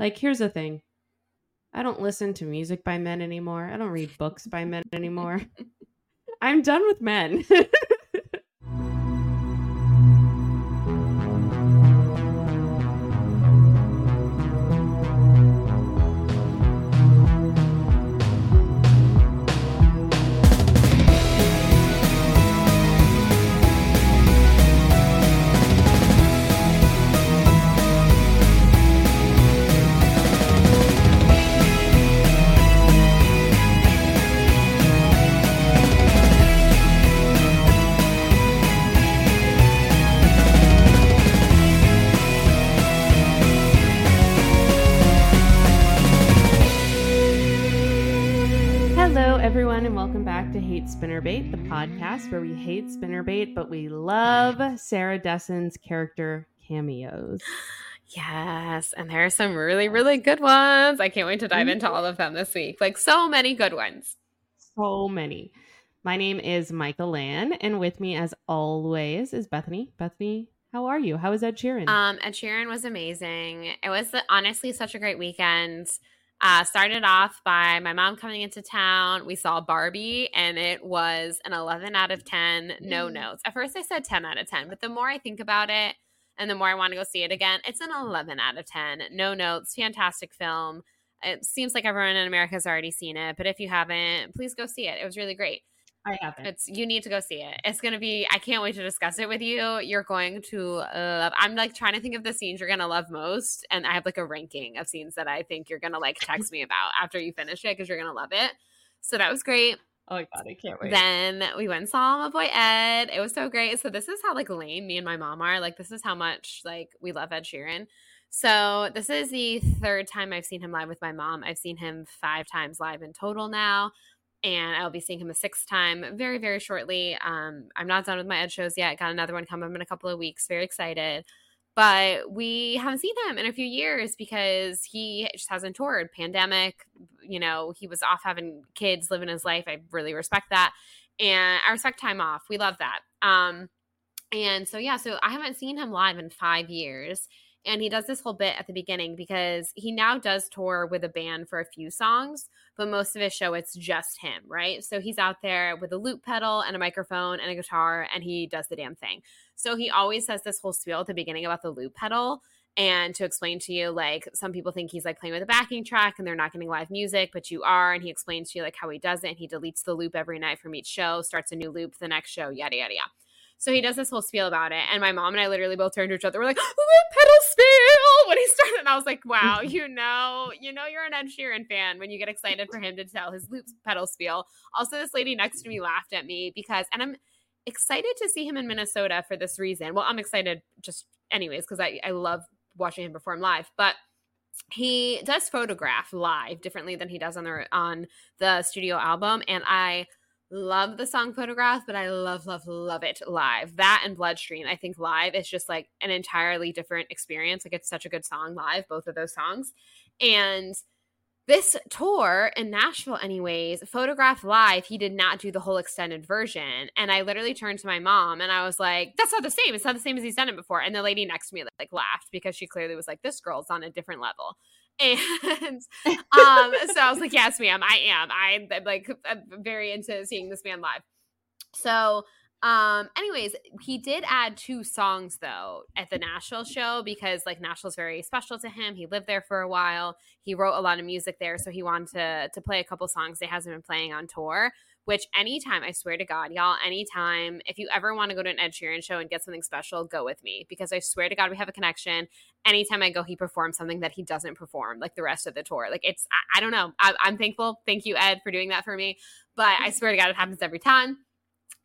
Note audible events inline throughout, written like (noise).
Like, here's the thing I don't listen to music by men anymore. I don't read books by men anymore. (laughs) I'm done with men. (laughs) Sarah Dessen's character cameos. (gasps) Yes, and there are some really, really good ones. I can't wait to dive into all of them this week. Like so many good ones. So many. My name is Michael Lan, and with me, as always, is Bethany. Bethany, how are you? How is Ed Sheeran? Um, Ed Sheeran was amazing. It was honestly such a great weekend. Uh, started off by my mom coming into town. We saw Barbie, and it was an 11 out of 10, no Mm. notes. At first, I said 10 out of 10, but the more I think about it and the more I want to go see it again, it's an 11 out of 10, no notes. Fantastic film. It seems like everyone in America has already seen it, but if you haven't, please go see it. It was really great. I haven't. It's you need to go see it. It's gonna be. I can't wait to discuss it with you. You're going to love. I'm like trying to think of the scenes you're gonna love most, and I have like a ranking of scenes that I think you're gonna like text me about after you finish it because you're gonna love it. So that was great. oh my god, I can't wait. Then we went and saw my boy Ed. It was so great. So this is how like lame me and my mom are. Like this is how much like we love Ed Sheeran. So this is the third time I've seen him live with my mom. I've seen him five times live in total now. And I'll be seeing him a sixth time very, very shortly. Um, I'm not done with my Ed shows yet. Got another one coming in a couple of weeks. Very excited. But we haven't seen him in a few years because he just hasn't toured. Pandemic, you know, he was off having kids, living his life. I really respect that. And I respect time off. We love that. Um, and so, yeah, so I haven't seen him live in five years. And he does this whole bit at the beginning because he now does tour with a band for a few songs, but most of his show, it's just him, right? So he's out there with a loop pedal and a microphone and a guitar, and he does the damn thing. So he always says this whole spiel at the beginning about the loop pedal and to explain to you like some people think he's like playing with a backing track and they're not getting live music but you are and he explains to you like how he does it he deletes the loop every night from each show starts a new loop the next show yada yada yada so he does this whole spiel about it and my mom and i literally both turned to each other. We're like loop pedal spiel (laughs) when he started and i was like wow (laughs) you know you know you're an ed sheeran fan when you get excited for him to tell his loop pedal spiel. Also this lady next to me laughed at me because and i'm excited to see him in minnesota for this reason. Well i'm excited just anyways because I, I love watching him perform live but he does photograph live differently than he does on the on the studio album and i love the song photograph but i love love love it live that and bloodstream i think live is just like an entirely different experience like it's such a good song live both of those songs and this tour in Nashville, anyways, photograph live, he did not do the whole extended version. And I literally turned to my mom and I was like, that's not the same. It's not the same as he's done it before. And the lady next to me like laughed because she clearly was like, this girl's on a different level. And (laughs) um, so I was like, yes, ma'am, I am. I, I'm like I'm very into seeing this man live. So um anyways he did add two songs though at the nashville show because like nashville's very special to him he lived there for a while he wrote a lot of music there so he wanted to to play a couple songs he hasn't been playing on tour which anytime i swear to god y'all anytime if you ever want to go to an ed sheeran show and get something special go with me because i swear to god we have a connection. Anytime i go he performs something that he doesn't perform like the rest of the tour. Like it's i, I don't know. I, i'm thankful. Thank you ed for doing that for me. But i swear to god it happens every time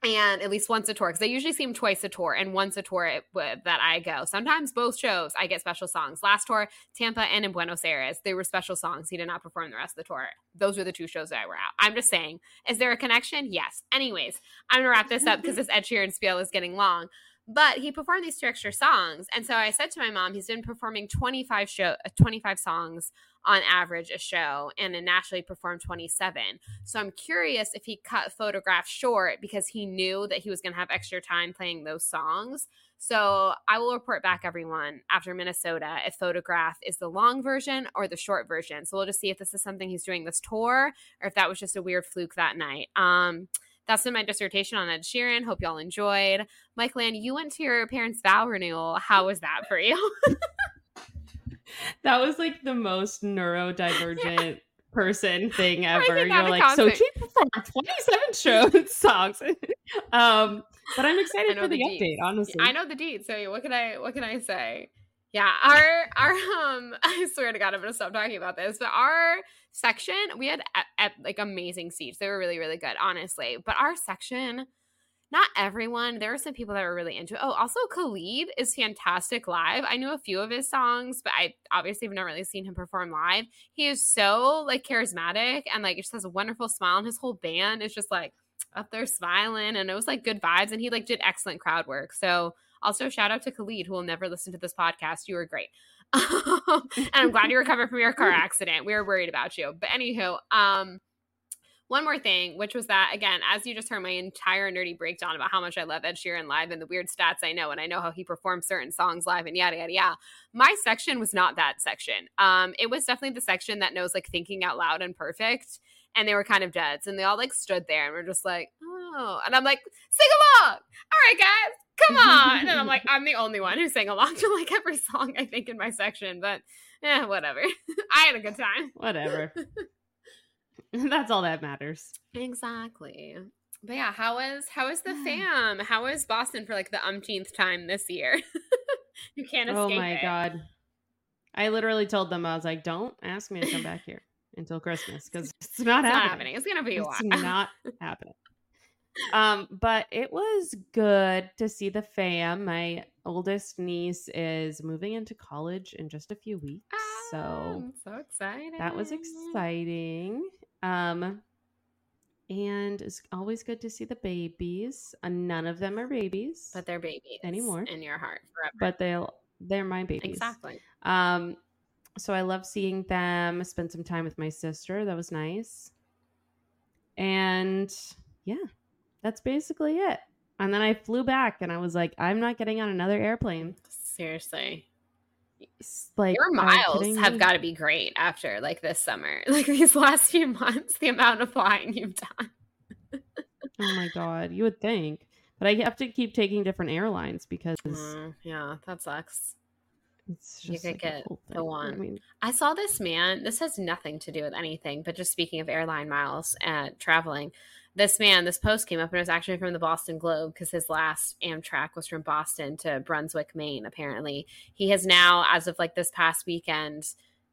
and at least once a tour because I usually see him twice a tour and once a tour it, that I go. Sometimes both shows I get special songs. Last tour, Tampa and in Buenos Aires, they were special songs. He did not perform the rest of the tour. Those were the two shows that I were out. I'm just saying, is there a connection? Yes. Anyways, I'm gonna wrap this up because this Ed Sheeran spiel is getting long. But he performed these two extra songs. And so I said to my mom, he's been performing 25 show uh, 25 songs on average a show and in Nashville performed 27. So I'm curious if he cut photographs short because he knew that he was going to have extra time playing those songs. So I will report back everyone after Minnesota if photograph is the long version or the short version. So we'll just see if this is something he's doing this tour or if that was just a weird fluke that night. Um that's been my dissertation on Ed Sheeran. Hope y'all enjoyed. Mike Land, you went to your parents' vow renewal. How was that for you? (laughs) that was like the most neurodivergent (laughs) person thing ever. You're like, so she performed 27 (laughs) shows songs. um, but I'm excited for the, the update, honestly. I know the deed. So what can I what can I say? Yeah, our our um I swear to God, I'm gonna stop talking about this, but our section we had like amazing seats. They were really really good, honestly. But our section, not everyone. There were some people that were really into it. Oh, also Khalid is fantastic live. I knew a few of his songs, but I obviously have not really seen him perform live. He is so like charismatic and like just has a wonderful smile, and his whole band is just like up there smiling, and it was like good vibes. And he like did excellent crowd work. So also, shout out to Khalid, who will never listen to this podcast. You were great. (laughs) and I'm glad you recovered from your car accident. We were worried about you. But anywho, um, one more thing, which was that again, as you just heard my entire nerdy breakdown about how much I love Ed Sheeran live and the weird stats I know, and I know how he performs certain songs live and yada yada yada. My section was not that section. Um, it was definitely the section that knows like thinking out loud and perfect. And they were kind of deads, and they all like stood there and were just like, oh, and I'm like, sing along. All right, guys, come on. and I'm like, (laughs) I'm the only one who sang along to like every song I think in my section, but yeah, whatever. (laughs) I had a good time. Whatever. (laughs) That's all that matters. Exactly. But yeah, how was how was the fam? How was Boston for like the umpteenth time this year? you can't oh escape. Oh my it. god. I literally told them I was like, "Don't ask me to come back here until Christmas because (laughs) it's not it's happening. Not happening. It's gonna be a it's while. not (laughs) happening." um, but it was good to see the fam. My oldest niece is moving into college in just a few weeks. so I'm so excited. That was exciting. Um and it's always good to see the babies. Uh, none of them are babies, But they're babies anymore. in your heart forever. But they'll they're my babies. exactly. Um so I love seeing them, spend some time with my sister. That was nice. And yeah, that's basically it. And then I flew back and I was like, I'm not getting on another airplane. Seriously. Like Your miles have got to be great after like this summer. (laughs) Like these last few months, the amount of flying you've done. Oh my god, you would think. But I have to keep taking different airlines because Mm, yeah, that sucks. It's You could like get the thing. I one. mean, I saw this man. This has nothing to do with anything, but just speaking of airline miles and traveling, this man, this post came up and it was actually from the Boston Globe because his last Amtrak was from Boston to Brunswick, Maine. Apparently, he has now, as of like this past weekend,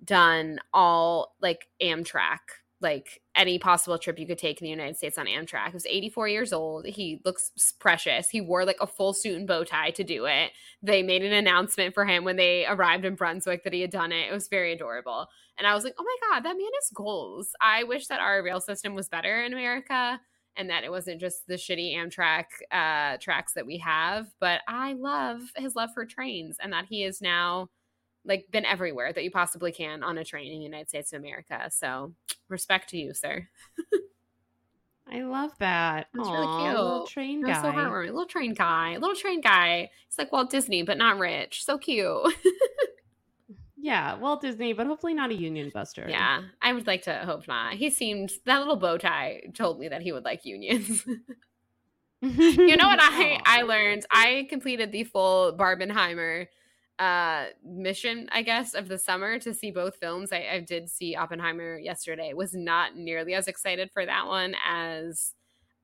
done all like Amtrak, like any possible trip you could take in the United States on Amtrak. He was 84 years old. He looks precious. He wore like a full suit and bow tie to do it. They made an announcement for him when they arrived in Brunswick that he had done it. It was very adorable. And I was like, oh my God, that man has goals. I wish that our rail system was better in America and that it wasn't just the shitty Amtrak uh, tracks that we have. But I love his love for trains and that he is now like been everywhere that you possibly can on a train in the United States of America. So (tsk) respect to you, sir. I love that. That's Aw, really cute. Little train guy. so heartwarming. Little train guy. Little train guy. It's like Walt Disney, but not rich. So cute. (laughs) yeah, Walt Disney, but hopefully not a union buster. yeah. I would like to hope not. He seemed that little bow tie told me that he would like unions. (laughs) you know what I (laughs) I learned? I completed the full Barbenheimer uh mission i guess of the summer to see both films. I, I did see oppenheimer yesterday. Was not nearly as excited for that one as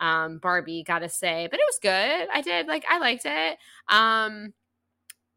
um barbie gotta say but it was good. I did like i liked it. Um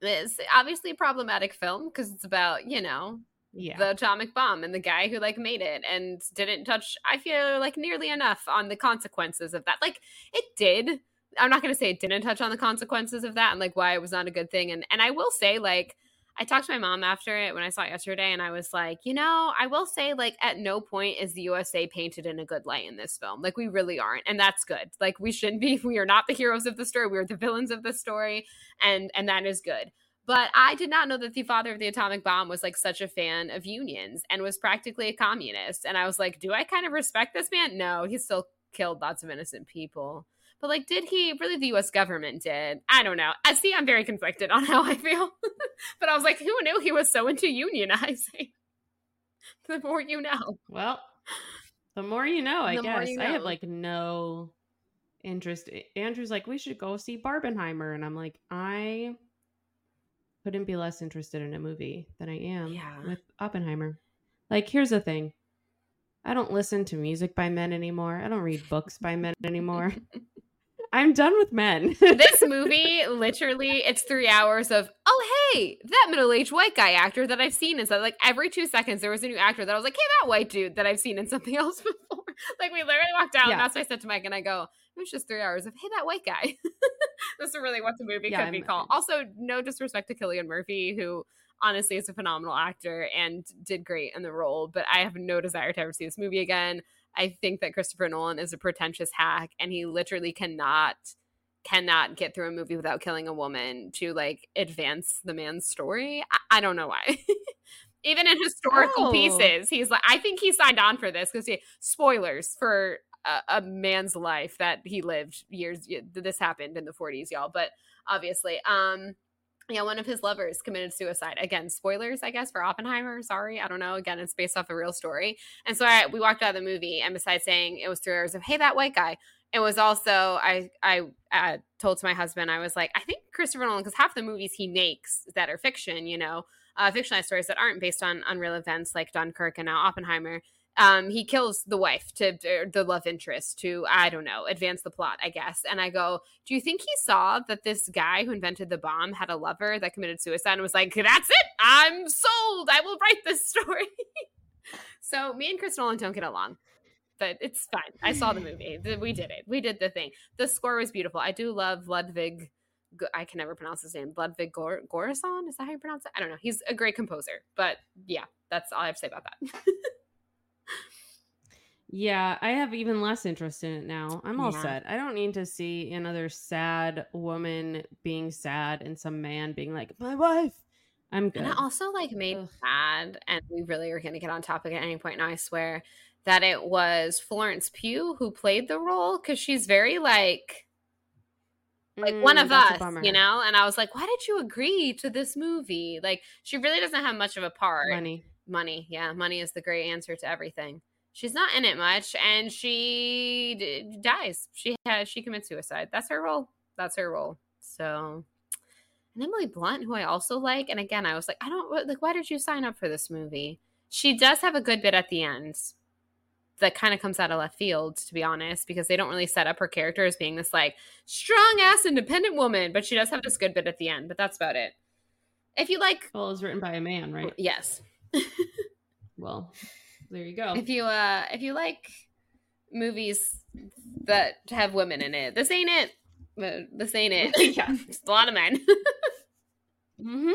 it's obviously a problematic film because it's about you know Yeah. the atomic bomb and the guy who like made it and didn't touch i feel like nearly enough on the consequences of that. Like it did i'm not going to say it didn't touch on the consequences of that and like why it was not a good thing and and i will say like I talked to my mom after it when I saw it yesterday, and I was like, you know, I will say, like, at no point is the USA painted in a good light in this film. Like, we really aren't, and that's good. Like, we shouldn't be. (laughs) We are not the heroes of the story. We are the villains of the story, and and that is good. But I did not know that the father of the atomic bomb was like such a fan of unions and was practically a communist. And I was like, do I kind of respect this man? No, he still killed lots of innocent people. But like, did he really? The U.S. government did. I don't know. I see. I'm very conflicted on how I feel. (laughs) but I was like, who knew he was so into unionizing? (laughs) the more you know. Well, the more you know, I the guess. You know. I have like no interest. Andrew's like, we should go see Barbenheimer, and I'm like, I couldn't be less interested in a movie than I am yeah. with Oppenheimer. Like, here's the thing. I don't listen to music by men anymore. I don't read books by men anymore. (laughs) I'm done with men. (laughs) this movie, literally, it's three hours of, oh, hey, that middle aged white guy actor that I've seen. And so, like, every two seconds, there was a new actor that I was like, hey, that white dude that I've seen in something (laughs) else before. like, we literally walked out, yeah. and that's what I said to Mike, and I go, it was just three hours of, hey, that white guy. (laughs) this is really what the movie yeah, could I'm, be called. Also, no disrespect to Cillian Murphy, who honestly is a phenomenal actor and did great in the role, but I have no desire to ever see this movie again. I think that Christopher Nolan is a pretentious hack and he literally cannot cannot get through a movie without killing a woman to like advance the man's story. I, I don't know why. (laughs) Even in historical oh. pieces, he's like I think he signed on for this because he spoilers for a, a, man's life that he lived years this happened in the 40s y'all but obviously um yeah, one of his lovers committed suicide. Again, spoilers, I guess, for Oppenheimer. Sorry, I don't know. Again, it's based off a real story. And so I, we walked out of the movie, and besides saying it was three hours of, hey, that white guy, it was also I I told to my husband, I was like, I think Christopher Nolan, because half the movies he makes that are fiction, you know, uh, fictionalized stories that aren't based on on real events, like Dunkirk and now Oppenheimer um, he kills the wife to the love interest to I don't know advance the plot, I guess. And I go, do you think he saw that this guy who invented the bomb had a lover that committed suicide and was like, that's it, I'm sold, I will write this (laughs) story. so me and Chris Nolan don't get along. But it's fine. I saw the movie. We did it. We did the thing. The score was beautiful. I do love Ludwig. I can never pronounce his name. Ludwig Gor-. Is that how you pronounce it? I don't know. He's a great composer. But yeah, that's all I have to say about that. (laughs) Yeah, I have even less interest in it now. I'm all yeah. set. I don't need to see another sad woman being sad and some man being like, "My wife." I'm good. And it also like made Ugh. mad, and we really are going to get on topic at any point now. I swear that it was Florence Pugh who played the role because she's very like like mm, one of us, you know. And I was like, why did you agree to this movie? Like, she really doesn't have much of a part. Money, money, yeah, money is the great answer to everything she's not in it much and she d- dies. She has she commits suicide. That's her role. That's her role. So and emily blunt who i also like and again i was like i don't like why did you sign up for this movie? She does have a good bit at the end that kind of comes out of left field to be honest because they don't really set up her character as being this like strong ass independent woman but she does have this good bit at the end but that's about it. If you like well it was written by a man right? Yes. (laughs) Well there you go. If you uh if you like movies that have women in it, this ain't it. Uh, this ain't it. (laughs) yeah, it's a lot of men. (laughs) hmm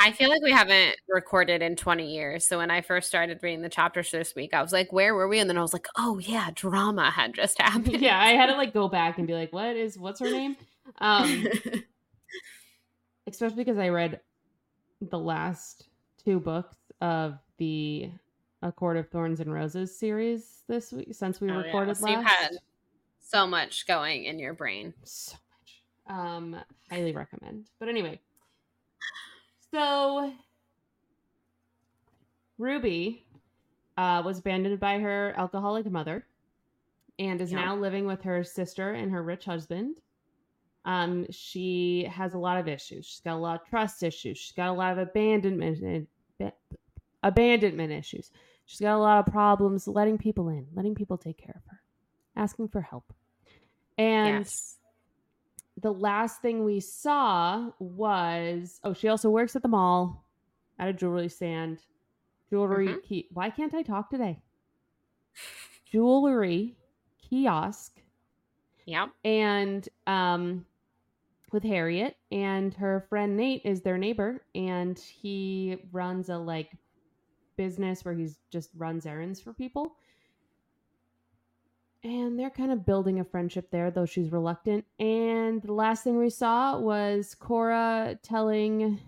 I feel like we haven't recorded in 20 years. So when I first started reading the chapters this week, I was like, where were we? And then I was like, oh yeah, drama had just happened. Yeah, I had to (laughs) like go back and be like, what is what's her name? Um especially because I read the last two books of the A Court of Thorns and Roses series this week since we oh, recorded yeah. so last. You've had so much going in your brain. So much. Um, highly recommend. But anyway, so Ruby uh, was abandoned by her alcoholic mother and is now living with her sister and her rich husband. Um, she has a lot of issues. She's got a lot of trust issues. She's got a lot of abandonment abandonment issues. She's got a lot of problems letting people in, letting people take care of her, asking for help. And yes. the last thing we saw was oh, she also works at the mall at a jewelry stand. Jewelry mm-hmm. key. Why can't I talk today? Jewelry kiosk. Yep. And um with Harriet, and her friend Nate is their neighbor, and he runs a like business where he's just runs errands for people. And they're kind of building a friendship there, though she's reluctant. And the last thing we saw was Cora telling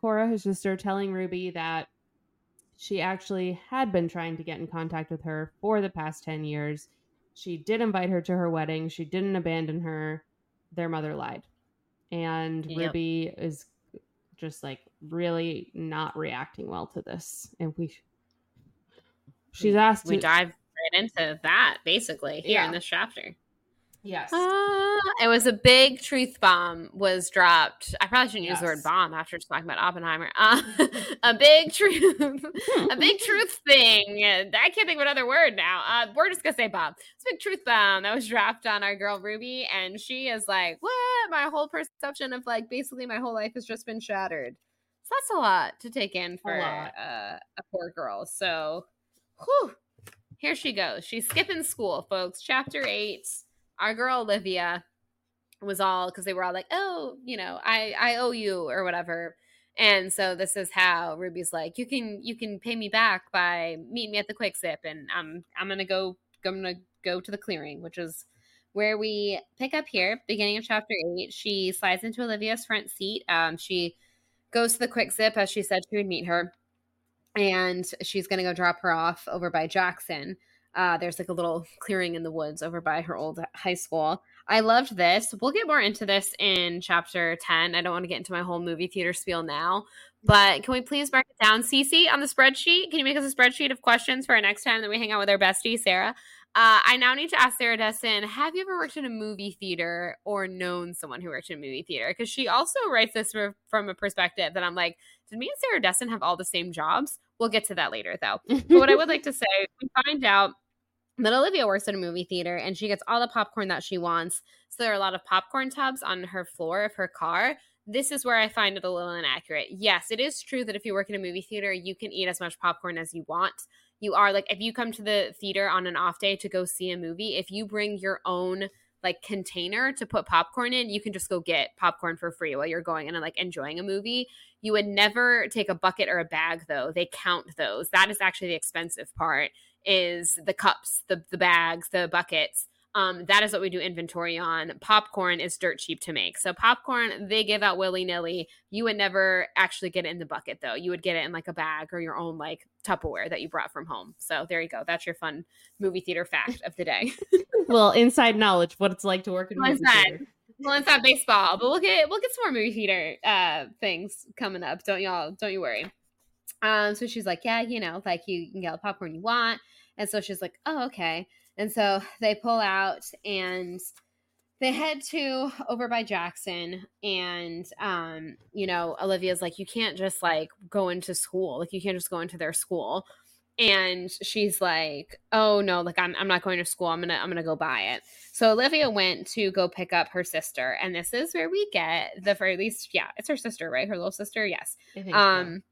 Cora, his sister, telling Ruby that she actually had been trying to get in contact with her for the past 10 years. She did invite her to her wedding. She didn't abandon her. Their mother lied. And Yep. Ruby is just like really not reacting well to this. And we she's asked we to dive right into that basically here Yeah. in this chapter. Yes. Uh, it was a big truth bomb was dropped. I probably shouldn't use the word bomb after talking about Oppenheimer. (laughs) Uh, (laughs) a big truth, a big truth thing. I can't think of another word now. Uh, we're just gonna say bomb. It's a big truth bomb that was dropped on our girl Ruby, and she is like, "What? My whole perception of like basically my whole life has just been shattered." So that's a lot to take in for lot. uh, a poor girl. So, whew, here she goes. She's skipping school, folks. Chapter eight our girl Olivia was all because they were all like, "Oh, you know, I I owe you or whatever." And so this is how Ruby's like, "You can you can pay me back by meet me at the Quick Sip, and I'm I'm gonna go I'm gonna go to the clearing, which is where we pick up here, beginning of chapter eight. She slides into Olivia's front seat. Um, she goes to the Quick Sip as she said she would meet her, and she's gonna go drop her off over by Jackson. Uh, there's like a little clearing in the woods over by her old high school. I loved this. We'll get more into this in chapter 10. I don't want to get into my whole movie theater spiel now, but can we please mark it down? Cece, on the spreadsheet, can you make us a spreadsheet of questions for our next time that we hang out with our bestie, Sarah? Uh, I now need to ask Sarah Dessen, have you ever worked in a movie theater or known someone who worked in a movie theater? Because she also writes this from- a perspective that I'm like, did me and Sarah Dessen have all the same jobs? We'll get to that later, though. But what I would like to say, we find out that Olivia works at a movie theater and she gets all the popcorn that she wants. So there are a lot of popcorn tubs on her floor of her car. This is where I find it a little inaccurate. Yes, it is true that if you work in a movie theater, you can eat as much popcorn as you want. You are like, if you come to the theater on an off day to go see a movie, if you bring your own like container to put popcorn in, you can just go get popcorn for free while you're going in and like enjoying a movie. You would never take a bucket or a bag though. They count those. That is actually the expensive part is the cups, the the bags, the buckets. Um, that is what we do inventory on. Popcorn is dirt cheap to make. So popcorn they give out willy nilly. You would never actually get it in the bucket though. You would get it in like a bag or your own like Tupperware that you brought from home. So there you go. That's your fun movie theater fact of the day. (laughs) well, inside knowledge what it's like to work in Well, movie inside. theater. well, it's not baseball, but we'll get we'll get some more movie theater uh things coming up. Don't y'all don't you worry. Um, so she's like, yeah, you know, like you can get all the popcorn you want. And so she's like, oh, okay. And so (sighs) they pull out and they head to over by Jackson. And, um, you know, Olivia's like, you can't just like go into school. Like, you can't just go into their school. And she's like, oh no, like I'm, I'm not going to school. I'm going to, I'm going to go buy it. So Olivia went to go pick up her sister. And this is where we get the, for at least, yeah, it's her sister, right? Her little sister. Yes Um, so.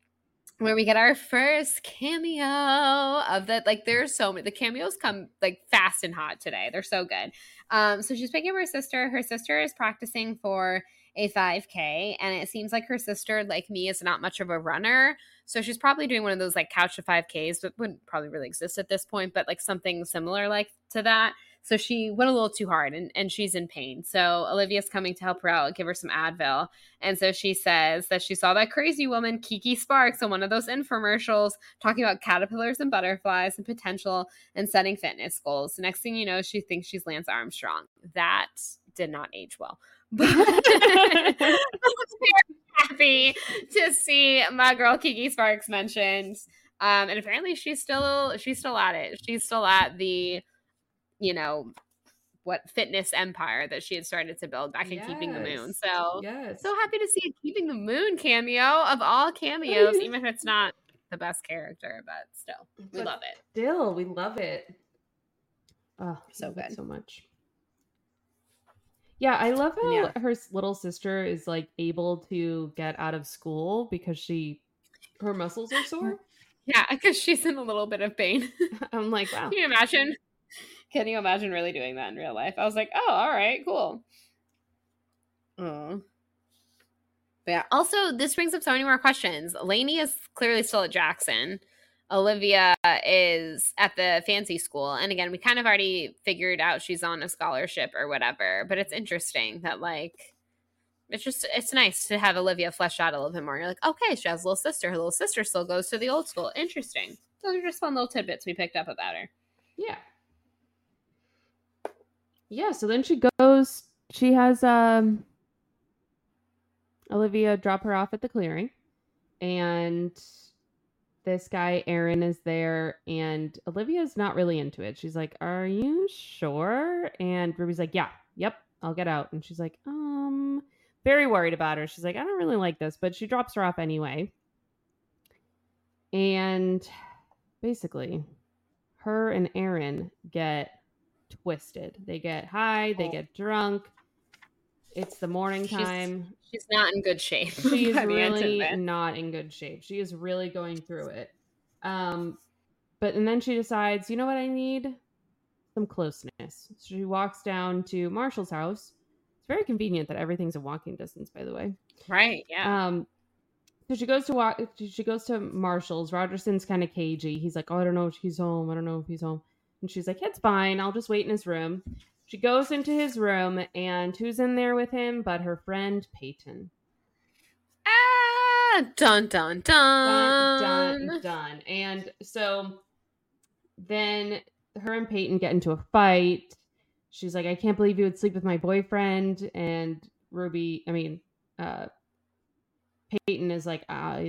Where we get our first cameo of that like there's so many the cameos come like fast and hot today. They're so good. Um so she's picking up her sister. Her sister is practicing for a 5k and it seems like her sister like me is not much of a runner. So she's probably doing one of those like couch to 5ks but wouldn't probably really exist at this point but like something similar like to that so she went a little too hard and, and she's in pain so olivia's coming to help her out give her some advil and so she says that she saw that crazy woman, Kiki Sparks, on one of those infomercials talking about caterpillars and butterflies and potential and setting fitness goals. Next thing you know, she thinks she's Lance Armstrong. That did not age well. (laughs) But (laughs) happy to see my girl Kiki Sparks mentioned. Um, and apparently she's still she's still at it. She's still at the, you know, what fitness empire that she had started to build back in Keeping the Moon. So yes. so happy to see a Keeping the Moon cameo of all cameos, mhm. even if it's not the best character, but still, we But love it. Still, we love it. Oh, So good. so much. Yeah, I love how Yeah. her little sister is like able to get out of school because she her muscles are sore. (laughs) Yeah, because she's in a little bit of pain. (laughs) I'm like, (laughs) wow. Can you imagine? Can you imagine really doing that in real life? I was like, oh, all right, cool. Oh. But Yeah. Also, this brings up so many more questions. Lainey is clearly still at Jackson. Olivia is at the fancy school. And again, we kind of already figured out she's on a scholarship or whatever, but it's interesting that, like, it's just, it's nice to have Olivia fleshed out a little bit more. You're like, okay, she has a little sister. Her little sister still goes to the old school. Interesting. Those are just fun little tidbits we picked up about her. Yeah. Yeah, so then she goes, she has, um, Olivia drop her off at the clearing and this guy Aaron is there and Olivia's not really into it. She's like, "Are you sure?" And Ruby's like, "Yeah, yep, I'll get out." And she's like, "Um, very worried about her." She's like, "I don't really like this," but she drops her off anyway. And basically, her and Aaron get twisted. They get high, they get drunk. It's the morning time. She's not in good shape. (laughs) She is by the end of really not in good shape. She is really going through it. Um, but and then she decides, you know what I need? Some closeness. So she walks down to Marshall's house. It's very convenient that everything's a walking distance, by the way. Right. Yeah. Um, so she goes to walk. She goes to Marshall's. Rogerson's kind of cagey. He's like, "Oh, I don't know if he's home. I don't know if he's home." And she's like, "It's fine. I'll just wait in his room." She goes into his room, and who's in there with him but her friend Peyton. ah, dun dun dun. done, done, done. And so then her and Peyton get into a fight. She's like, I can't believe you would sleep with my boyfriend. And Ruby, I mean, uh, Peyton is like, uh,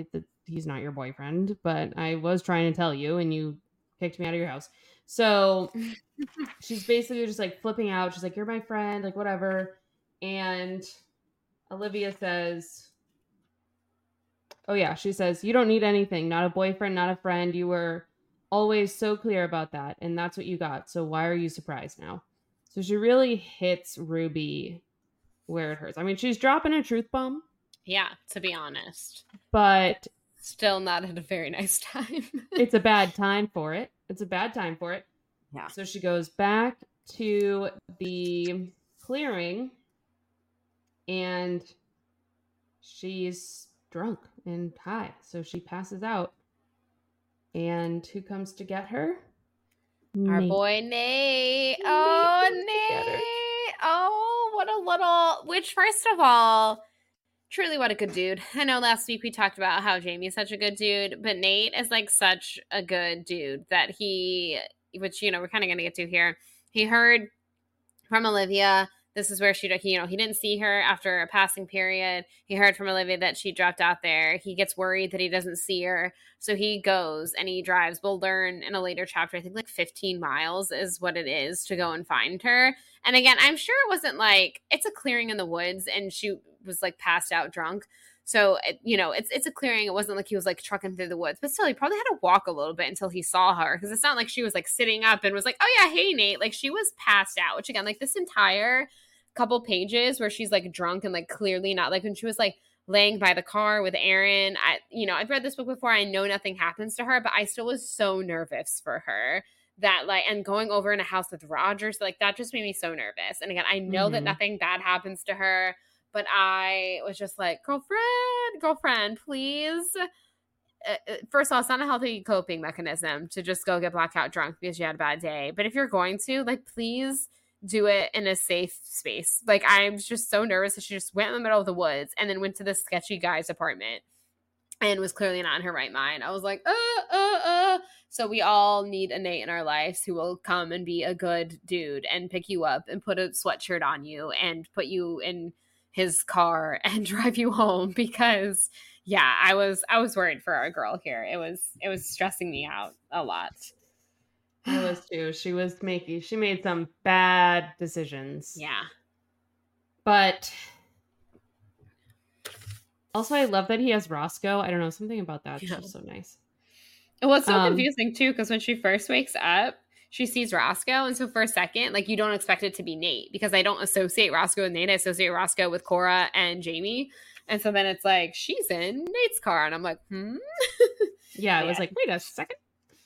he's not your boyfriend, but I was trying to tell you, and you kicked me out of your house. So (laughs) she's basically just like flipping out. She's like, You're my friend, like, whatever. And Olivia says, Oh, yeah. She says, You don't need anything. Not a boyfriend, not a friend. You were always so clear about that. And that's what you got. So why are you surprised now? So she really hits Ruby where it hurts. I mean, she's dropping a truth bomb, Yeah. To be honest, but still not at a very nice (laughs) time. it's a bad time for it. It's a bad time for it. Yeah. So she goes back to the clearing and she's drunk and high. So she passes out. And who comes to get her? Our Nate. boy Nate. Nate Oh, comes to get her. Nate. Oh, what a little. Which, first of all, truly what a good dude. I know last week we talked about how Jamie's such a good dude, but Nate is like such a good dude that he, which, you know, we're kind of going to get to here. He heard from Olivia. This is where she, you know, he didn't see her after a passing period. He heard from Olivia that she dropped out there. He gets worried that he doesn't see her. So he goes and he drives. We'll learn in a later chapter, I think like 15 miles is what it is to go and find her. And again, I'm sure it wasn't like it's a clearing in the woods and she was like passed out drunk. So, you know, it's it's a clearing. It wasn't like he was like trucking through the woods, but still, he probably had to walk a little bit until he saw her because it's not like she was like sitting up and was like, "Oh yeah, hey Nate." Like she was passed out. Which again, like this entire couple pages where she's like drunk and like clearly not like when she was like laying by the car with Aaron. I, you know, I've read this book before. I know nothing happens to her, but I still was so nervous for her that like and going over in a house with Rogers, like that just made me so nervous. And again, I know that Mhm. nothing bad happens to her, but I was just like, girlfriend, girlfriend, please. Uh, uh, First of all, it's not a healthy coping mechanism to just go get blackout drunk because you had a bad day. But if you're going to, like, please do it in a safe space. Like, I'm just so nervous that she just went in the middle of the woods and then went to this sketchy guy's apartment and was clearly not in her right mind. I was like, uh, uh, uh. So we all need a Nate in our lives who will come and be a good dude and pick you up and put a sweatshirt on you and put you in his car (laughs) and drive you home because yeah, I was I was worried for our girl here. It was it was stressing me out a lot. I was too. She was making, she made some bad decisions. Yeah. But also, I love that he has Roscoe. I don't know, something about that's Yeah. just so nice. It was so Um, confusing too because when she first wakes up, she sees Roscoe, and so for a second, like you don't expect it to be Nate because I don't associate Roscoe with Nate. I associate Roscoe with Cora and Jamie, and so then it's like she's in Nate's car, and I'm like, hmm. (laughs) Yeah, I was Yeah. like, wait a second.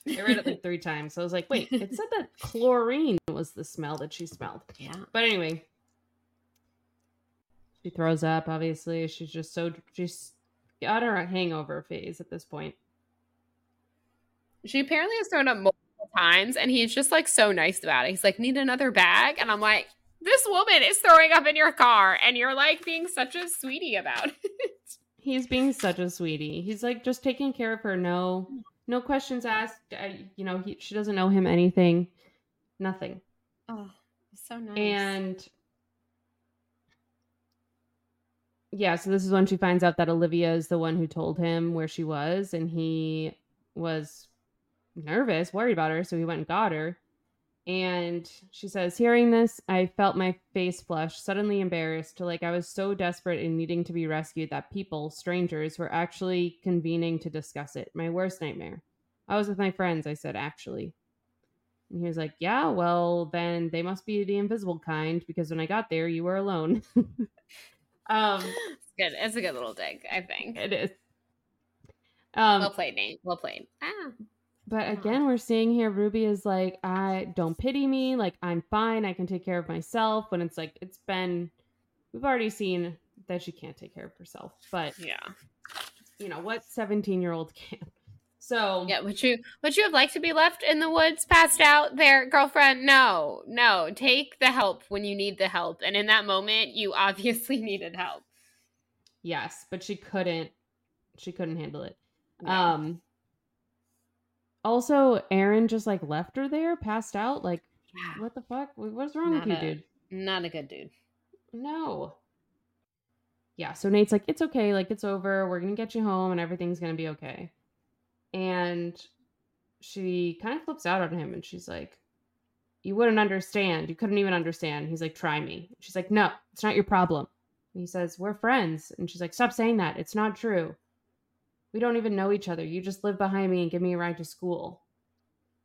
I read it like three times. So I was like, wait, it said that (laughs) chlorine was the smell that she smelled. Yeah. But anyway, She throws up, obviously. She's just so she's got her hangover phase at this point. She apparently has thrown up multiple times, and he's just like so nice about it. He's like, "Need another bag?" And I'm like, "This woman is throwing up in your car, and you're like being such a sweetie about (laughs) it." He's being such a sweetie. He's like just taking care of her. No, no questions asked. I, you know, he, she doesn't know him anything. Nothing. Oh, so nice. And yeah, so this is when she finds out that Olivia is the one who told him where she was, and he was nervous, worried about her, so he went and got her. And she says, Hearing this, I felt my face flush, suddenly embarrassed, to like I was so desperate in needing to be rescued that people, strangers, were actually convening to discuss it. My worst nightmare. I was with my friends, I said, actually. And he was like, Yeah, well, then they must be the invisible kind because when I got there, you were alone. (laughs) um, it's good. It's a good little dig, I think. It is. Um, well played, Nate. Well played. Ah. But again, we're seeing here Ruby is like, I don't pity me. Like, I'm fine. I can take care of myself. When it's like, it's been, we've already seen that she can't take care of herself. But yeah, you know, what 17 year old can? So yeah, would you would you have liked to be left in the woods, passed out there, girlfriend? No, no. Take the help when you need the help, and in that moment, you obviously (laughs) needed help. Yes, but she couldn't. She couldn't handle it. No. Um. Also, Aaron just like left her there, passed out. Like, yeah. what the fuck? What's wrong not with you, a, dude? Not a good dude. No. Yeah. So Nate's like, it's okay. Like, it's over. We're gonna get you home, and everything's gonna be okay and she kind of flips out on him and she's like you wouldn't understand you couldn't even understand he's like try me she's like no it's not your problem and he says we're friends and she's like stop saying that it's not true we don't even know each other you just live behind me and give me a ride to school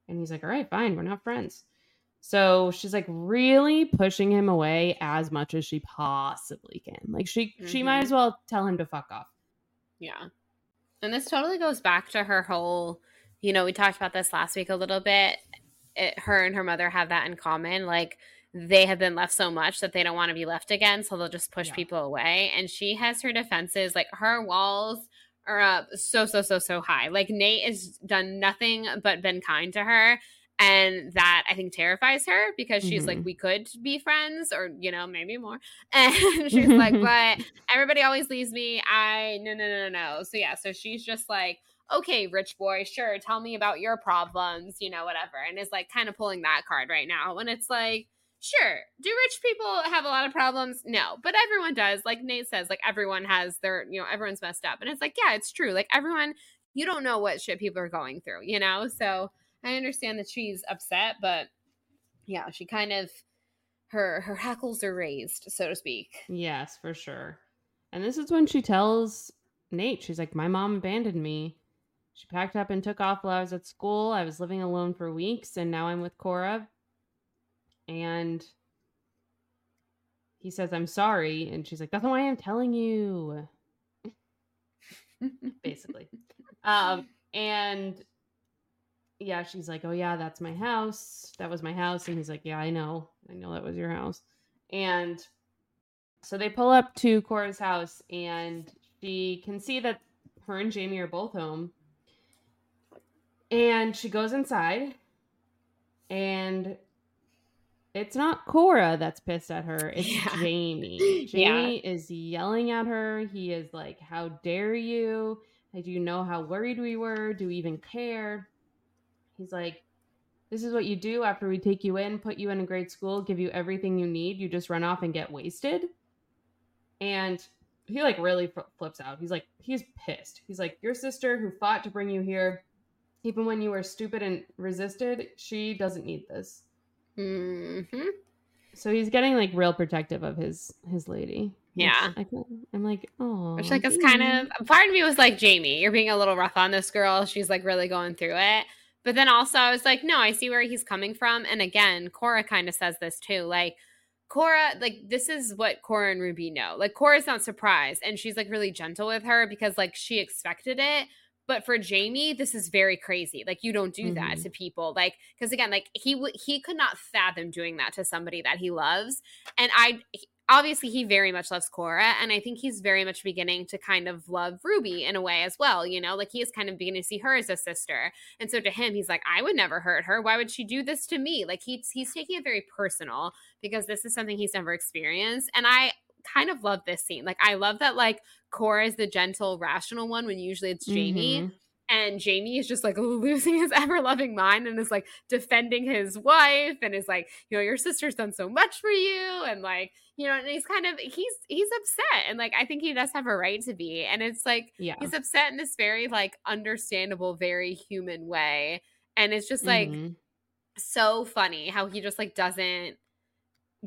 and he's like all right fine we're not friends so she's like really pushing him away as much as she possibly can like she mm-hmm. she might mm-hmm. as well tell him to fuck off yeah and this totally goes back to her whole, you know, we talked about this last week a little bit. It, her and her mother have that in common. Like they have been left so much that they don't want to be left again. So they'll just push yeah. people away. And she has her defenses, like her walls are up so, so, so, so high. Like Nate has done nothing but been kind to her and that i think terrifies her because she's mm-hmm. like we could be friends or you know maybe more (laughs) and she's like (laughs) but everybody always leaves me i no no no no so yeah so she's just like okay rich boy sure tell me about your problems you know whatever and is like kind of pulling that card right now when it's like sure do rich people have a lot of problems no but everyone does like nate says like everyone has their you know everyone's messed up and it's like yeah it's true like everyone you don't know what shit people are going through you know so I understand that she's upset, but yeah, she kind of her her hackles are raised, so to speak. Yes, for sure. And this is when she tells Nate, she's like, My mom abandoned me. She packed up and took off while I was at school. I was living alone for weeks, and now I'm with Cora. And he says, I'm sorry. And she's like, That's why I'm telling you. Basically. um, and yeah, she's like, "Oh yeah, that's my house. That was my house." And he's like, "Yeah, I know. I know that was your house." And so they pull up to Cora's house and she can see that her and Jamie are both home. And she goes inside and it's not Cora that's pissed at her. It's yeah. Jamie. (laughs) Jamie yeah. is yelling at her. He is like, How dare you? Do you know how worried we were? Do we even care? He's like, this is what you do after we take you in, put you in a great school, give you everything you need. You just run off and get wasted. And he like really flips out. He's like, he's pissed. He's like, your sister who fought to bring you here, even when you were stupid and resisted, she doesn't need this. Mm-hmm. So he's getting like real protective of his his lady. Yeah, I, am like, oh, which like it's kind of part of me was like, Jamie, you're being a little rough on this girl. She's like really going through it. But then also I was like, no, I see where he's coming from. And again, Cora kind of says this too. Like, Cora, like, this is what Cora and Ruby know. Like, Cora's not surprised. And she's like really gentle with her because like she expected it. But for Jamie, this is very crazy. Like, you don't do mm-hmm. that to people. Like, because again, like he would he could not fathom doing that to somebody that he loves. And I obviously he very much loves Cora and I think he's very much beginning to kind of love Ruby in a way as well, you know, like he is kind of beginning to see her as a sister. And so to him he's like I would never hurt her. Why would she do this to me? Like he's he's taking it very personal because this is something he's never experienced and I kind of love this scene. Like I love that like Cora is the gentle rational one when usually it's Jamie. Mm-hmm and Jamie is just like (laughs) losing his ever loving mind and is like defending his wife and is like, you know, your sister's done so much for you and like, you know, and he's kind of he's he's upset and like I think he does have a right to be and it's like yeah. he's upset in this very like understandable, very human way and it's just like mm-hmm. so funny how he just like doesn't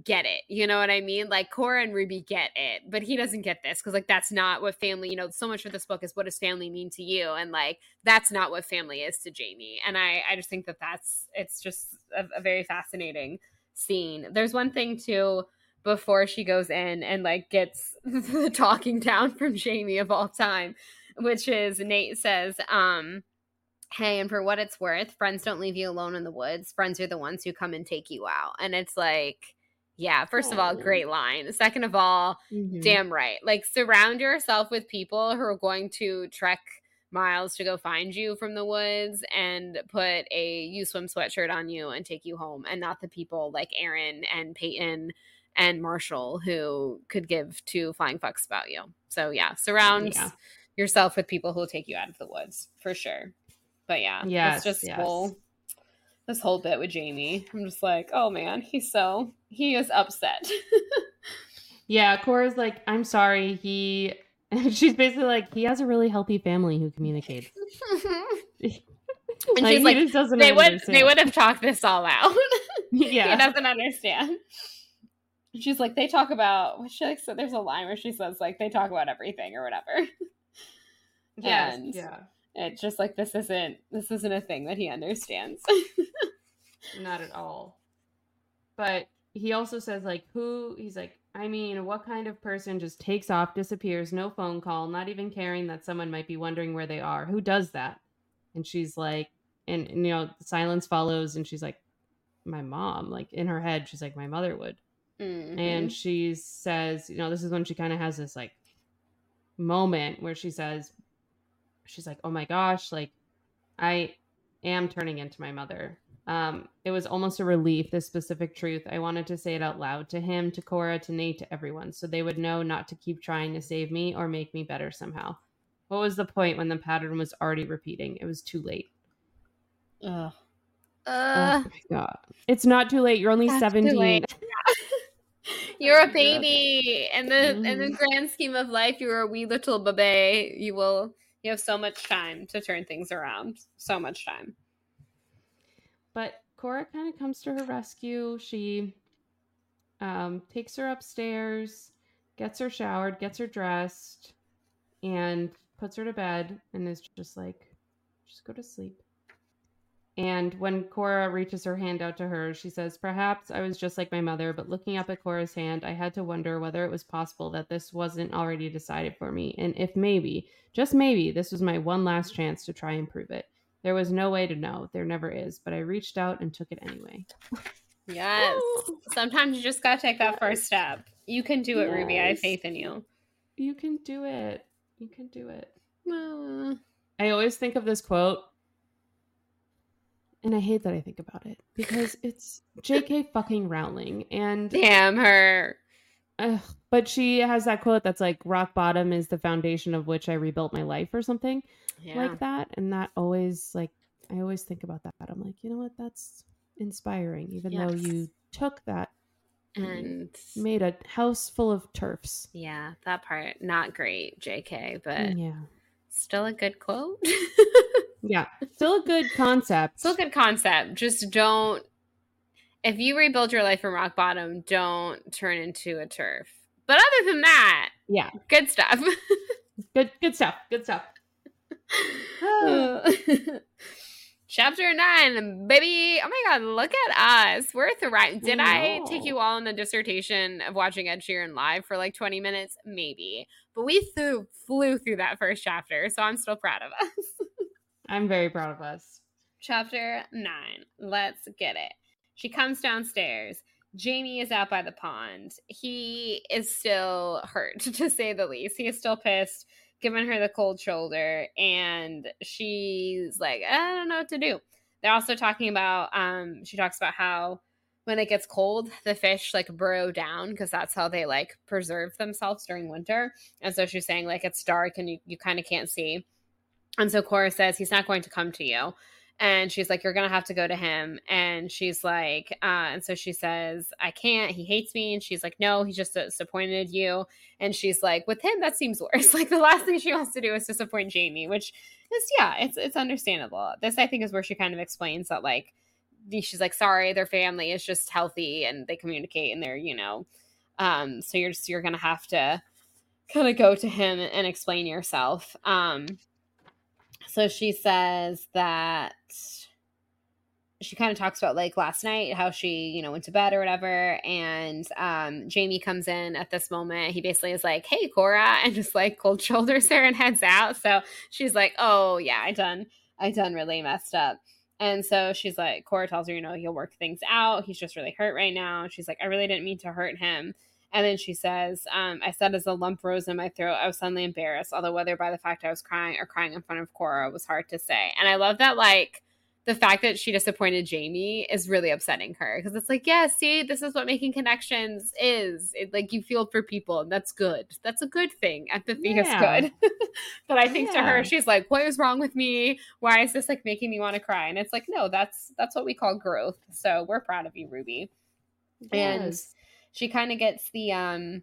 get it. You know what I mean? Like Cora and Ruby get it, but he doesn't get this because like that's not what family, you know, so much of this book is what does family mean to you? And like that's not what family is to Jamie. And I I just think that that's it's just a, a very fascinating scene. There's one thing too before she goes in and like gets (laughs) the talking down from Jamie of all time, which is Nate says, um, hey, and for what it's worth, friends don't leave you alone in the woods. Friends are the ones who come and take you out. And it's like yeah, first of all, great line. Second of all, mm-hmm. damn right. Like surround yourself with people who are going to trek miles to go find you from the woods and put a you swim sweatshirt on you and take you home and not the people like Aaron and Peyton and Marshall who could give two flying fucks about you. So yeah, surround yeah. yourself with people who will take you out of the woods for sure. But yeah, it's just yes. This whole bit with Jamie. I'm just like, oh man, he's so he is upset. (laughs) yeah, Cora's like, I'm sorry. He (laughs) she's basically like, he has a really healthy family who communicates. and like, she's like, doesn't they understand. would they would have talked this all out. (laughs) yeah, he doesn't understand. She's like, they talk about. She like, so there's a line where she says like they talk about everything or whatever. Yes, and yeah it's just like this isn't this isn't a thing that he understands. (laughs) Not at all. But he also says like who he's like I mean, what kind of person just takes off, disappears, no phone call, not even caring that someone might be wondering where they are? Who does that? And she's like, and, and you know, silence follows, and she's like, my mom. Like in her head, she's like, my mother would. Mm-hmm. And she says, you know, this is when she kind of has this like moment where she says, she's like, "Oh my gosh, like I am turning into my mother." Um, it was almost a relief, this specific truth. I wanted to say it out loud to him, to Cora, to Nate, to everyone, so they would know not to keep trying to save me or make me better somehow. What was the point when the pattern was already repeating? It was too late. Ugh. Uh, oh my god. It's not too late. You're only 17. (laughs) (laughs) You're a baby. In the mm-hmm. in the grand scheme of life, you're a wee little baby. You will you have so much time to turn things around. So much time. But Cora kind of comes to her rescue. She um, takes her upstairs, gets her showered, gets her dressed, and puts her to bed and is just like, just go to sleep. And when Cora reaches her hand out to her, she says, Perhaps I was just like my mother, but looking up at Cora's hand, I had to wonder whether it was possible that this wasn't already decided for me, and if maybe, just maybe, this was my one last chance to try and prove it. There was no way to know. There never is, but I reached out and took it anyway. Yes. (laughs) Sometimes you just got to take that first step. You can do it, yes. Ruby. I have faith in you. You can do it. You can do it. Uh... I always think of this quote and I hate that I think about it because it's J.K. fucking Rowling, and damn her. Uh, but she has that quote that's like, "Rock bottom is the foundation of which I rebuilt my life," or something yeah. like that. And that always, like, I always think about that. I'm like, you know what? That's inspiring, even yes. though you took that and made a house full of TERFs. Yeah, that part not great, J.K. But yeah, still a good quote. (laughs) yeah, still a good concept. Still a good concept. Just don't. If you rebuild your life from rock bottom, don't turn into a TERF. But other than that, yeah, good stuff. (laughs) good, good stuff. Good stuff. (sighs) Chapter nine, baby. Oh my god, look at us. We're thriving. Did I, I take you all on a dissertation of watching Ed Sheeran live for like 20 minutes? Maybe. But we flew, flew through that first chapter, so I'm still proud of us. (laughs) I'm very proud of us. Chapter nine. Let's get it. She comes downstairs. Jamie is out by the pond. He is still hurt, (laughs) to say the least. He is still pissed, giving her the cold shoulder, and she's like, I don't know what to do. They're also talking about, um, she talks about how when it gets cold, the fish like burrow down because that's how they like preserve themselves during winter. And so she's saying like it's dark and you, you kind of can't see. And so Cora says he's not going to come to you. And she's like you're gonna have to go to him. And she's like uh, and so she says i can't. He hates me. And she's like no he just disappointed you. And she's like with him that seems worse. (laughs) Like the last thing she wants to do is disappoint jamie which is yeah it's it's understandable. This i think is where she kind of explains that like she's like sorry their family is just healthy and they communicate and they're you know um so you're just you're gonna have to kind of go to him and explain yourself. Um so she says that she kind of talks about like last night how she you know went to bed or whatever and um jamie comes in at this moment. He basically is like hey cora (laughs) and just like cold shoulders her and heads out. So she's like oh yeah i done i done really messed up. And so she's like cora tells her you know he'll work things out. He's just really hurt right now. She's like i really didn't mean to hurt him and then she says, um, I said as a lump rose in my throat, I was suddenly embarrassed, although whether by the fact I was crying or crying in front of Cora was hard to say. And I love that, like, the fact that she disappointed Jamie is really upsetting her because it's like, yeah, see, this is what making connections is. It, like you feel for people, and that's good. That's a good thing. Empathy yeah. is good. (laughs) but I think yeah. to her, she's like, what is wrong with me? Why is this like making me want to cry? And it's like, no, that's that's what we call growth. So we're proud of you, Ruby. Yes. She kind of gets the um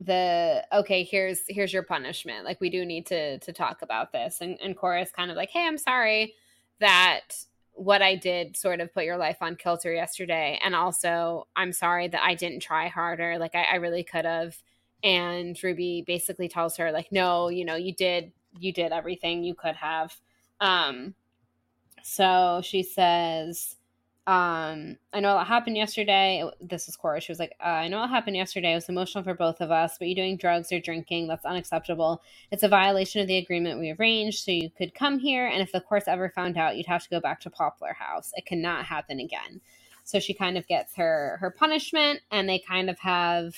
the okay here's here's your punishment. Like we do need to to talk about this. And and Cora's kind of like hey i'm sorry that what i did sort of put your life on kilter yesterday. And also i'm sorry that i didn't try harder. Like i, I really could have. And ruby basically tells her like no you know you did you did everything you could have. Um so she says um, I know what happened yesterday. This is Cora. She was like, uh, I know what happened yesterday. It was emotional for both of us, but you doing drugs or drinking, that's unacceptable. It's a violation of the agreement we arranged, so you could come here, and if the courts ever found out, you'd have to go back to Poplar House. It cannot happen again. So she kind of gets her her punishment, and they kind of have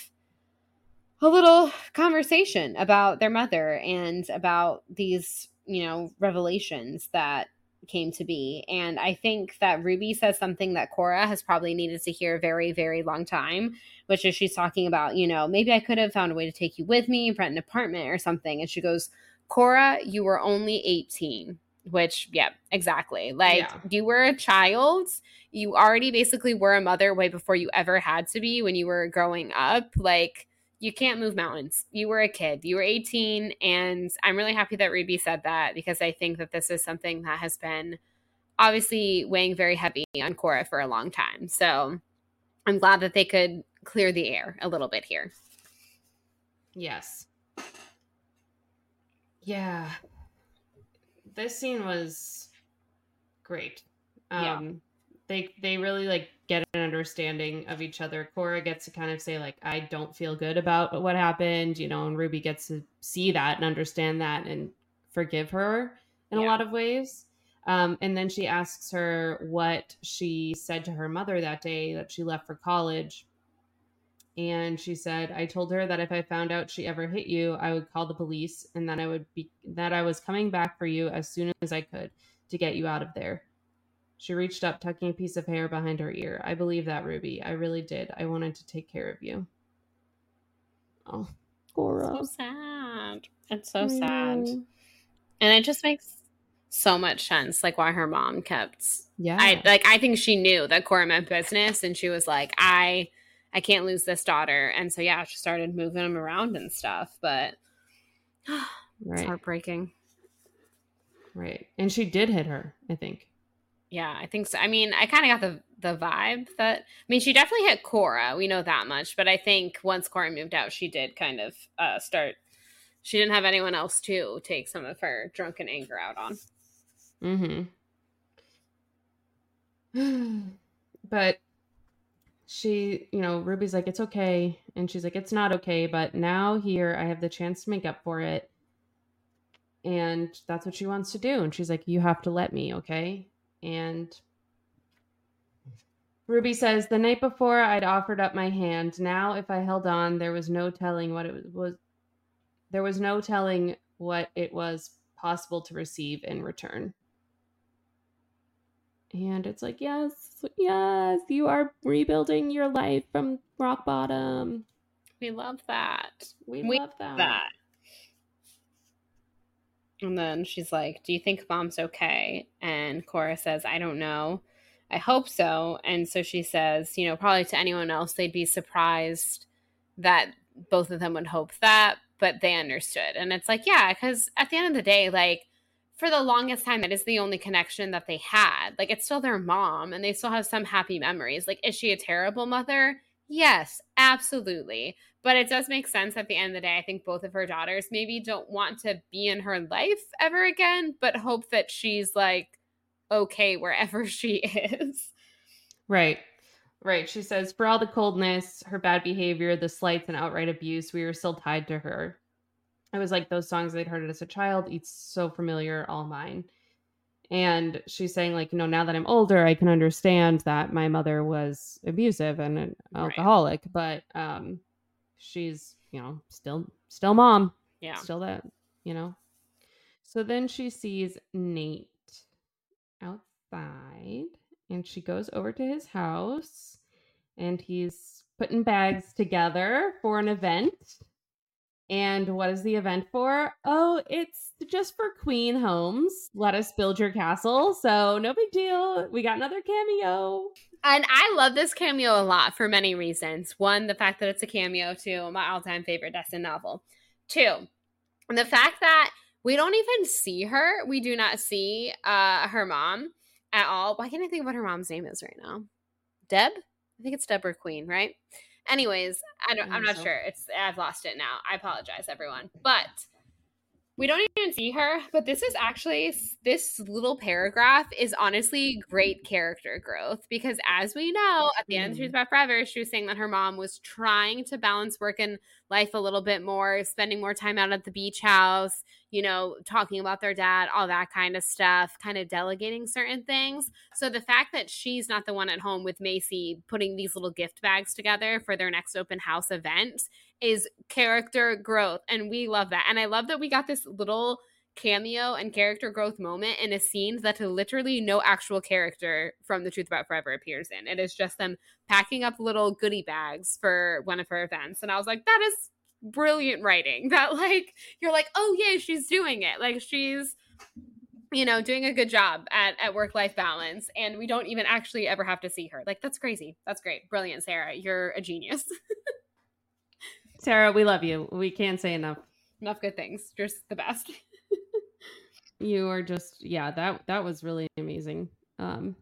a little conversation about their mother and about these, you know, revelations that came to be. And I think that Ruby says something that Cora has probably needed to hear a very, very long time, which is she's talking about, you know, maybe I could have found a way to take you with me, rent an apartment or something. And she goes, Cora, you were only 18. Which, yeah, exactly. Like, yeah. you were a child. You already basically were a mother way before you ever had to be when you were growing up. Like, you can't move mountains. You were a kid. You were 18. And I'm really happy that Ruby said that because I think that this is something that has been obviously weighing very heavy on Cora for a long time. So I'm glad that they could clear the air a little bit here. Yes. Yeah. This scene was great. Um, yeah. They they really like get an understanding of each other. Cora gets to kind of say like I don't feel good about what happened, you know, and Ruby gets to see that and understand that and forgive her in yeah. a lot of ways. Um, and then she asks her what she said to her mother that day that she left for college. And she said, I told her that if I found out she ever hit you, I would call the police and that I would be that I was coming back for you as soon as I could to get you out of there. She reached up, tucking a piece of hair behind her ear. I believe that, Ruby. I really did. I wanted to take care of you. Oh, Cora. So sad. It's so sad. And it just makes so much sense, like why her mom kept. Yeah. I like. I think she knew that Cora meant business, and she was like, I, I can't lose this daughter, and so yeah, she started moving him around and stuff. But right. it's heartbreaking. Right, and she did hit her. I think. Yeah, I think so. I mean, I kind of got the the vibe that I mean, she definitely hit Cora. We know that much, but I think once Cora moved out, she did kind of uh, start. She didn't have anyone else to take some of her drunken anger out on. Mm-hmm. (sighs) but she, you know, Ruby's like, it's okay. And she's like, it's not okay. But now here I have the chance to make up for it. And that's what she wants to do. And she's like, you have to let me, okay? And Ruby says, The night before I'd offered up my hand. Now, if I held on, there was no telling what it was. There was no telling what it was possible to receive in return. And it's like, yes, yes, you are rebuilding your life from rock bottom. We love that. We, we love that. that. And then she's like, Do you think mom's okay? And Cora says, I don't know. I hope so. And so she says, You know, probably to anyone else, they'd be surprised that both of them would hope that, but they understood. And it's like, yeah, because at the end of the day, like, for the longest time, that is the only connection that they had. Like, it's still their mom and they still have some happy memories. Like, is she a terrible mother? Yes, absolutely. But it does make sense at the end of the day. I think both of her daughters maybe don't want to be in her life ever again, but hope that she's like okay wherever (laughs) she is. Right. Right. She says, for all the coldness, her bad behavior, the slights, and outright abuse, we were still tied to her. It was like those songs I'd heard as a child. It's so familiar, all mine. And she's saying, like, you know, now that I'm older, I can understand that my mother was abusive and an alcoholic, right. but um, she's, you know, still still mom. Yeah. Still that, you know. So then she sees Nate outside and she goes over to his house and he's putting bags together for an event and what is the event for? Oh, it's just for Queen Homes. Let us build your castle. So, no big deal. We got another cameo. And I love this cameo a lot for many reasons. One, the fact that it's a cameo to my all time favorite Dessen novel. Two, the fact that we don't even see her. We do not see uh, her mom at all. Why can't I think what her mom's name is right now? Deb? I think it's Deborah Queen, right? Anyways, I don't. I am not so. sure. It's I've lost it now. I apologize, everyone. But we don't even see her. But this is actually this little paragraph is honestly great character growth because, as we know, at the end of Truth mm-hmm. About Forever, she was saying that her mom was trying to balance work and life a little bit more, spending more time out at the beach house you know, talking about their dad, all that kind of stuff, kind of delegating certain things. So the fact that she's not the one at home with Macy putting these little gift bags together for their next open house event is character growth. And we love that. And I love that we got this little cameo and character growth moment in a scene that literally no actual character from The Truth About Forever appears in. It is just them packing up little goodie bags for one of her events. And I was like, that is brilliant writing (laughs) that like you're like oh yeah she's doing it. Like she's you know doing a good job at, at work life balance and we don't even actually ever have to see her. Like that's crazy. That's great. Brilliant sarah. You're a genius. (laughs) Sarah we love you. We can't say enough. Enough good things. Just the best. (laughs) You are just yeah that that was really amazing. Um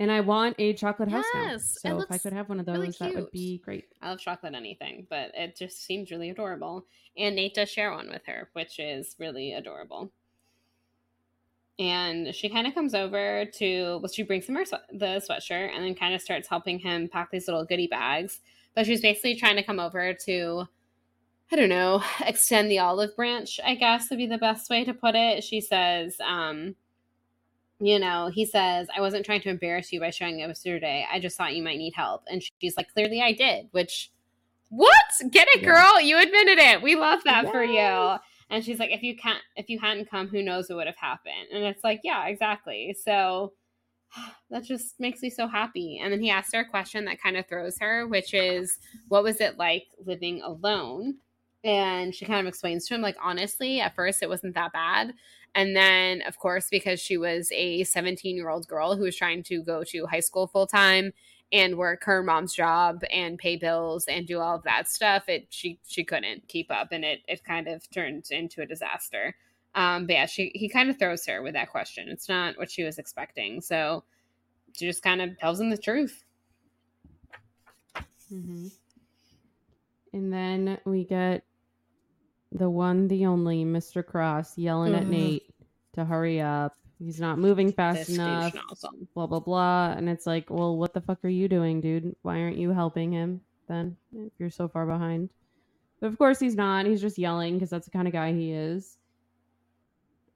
and I want a chocolate house yes, now. So if I could have one of those, really that would be great. I love chocolate anything, but it just seems really adorable. And Nate does share one with her, which is really adorable. And she kind of comes over to, well, she brings him her the sweatshirt and then kind of starts helping him pack these little goodie bags. But she's basically trying to come over to, I don't know, extend the olive branch, I guess would be the best way to put it. She says, um, you know, he says, I wasn't trying to embarrass you by showing up yesterday. I just thought you might need help. And she's like, clearly I did, which, what? Get it, girl. You admitted it. We love that yes. for you. And she's like, if you can't, if you hadn't come, who knows what would have happened? And it's like, yeah, exactly. So (sighs) that just makes me so happy. And then he asked her a question that kind of throws her, which is, what was it like living alone? And she kind of explains to him, like, honestly, at first it wasn't that bad. And then, of course, because she was a 17 year old girl who was trying to go to high school full time and work her mom's job and pay bills and do all of that stuff, it she she couldn't keep up, and it it kind of turned into a disaster. Um, but yeah, she he kind of throws her with that question. It's not what she was expecting, so she just kind of tells him the truth. Mm-hmm. And then we get the one, the only Mr. Cross yelling mm-hmm. at Nate to hurry up. He's not moving fast this enough. Awesome. Blah blah blah. And it's like, well, what the fuck are you doing, dude? Why aren't you helping him then? If you're so far behind. But of course he's not. He's just yelling because that's the kind of guy he is.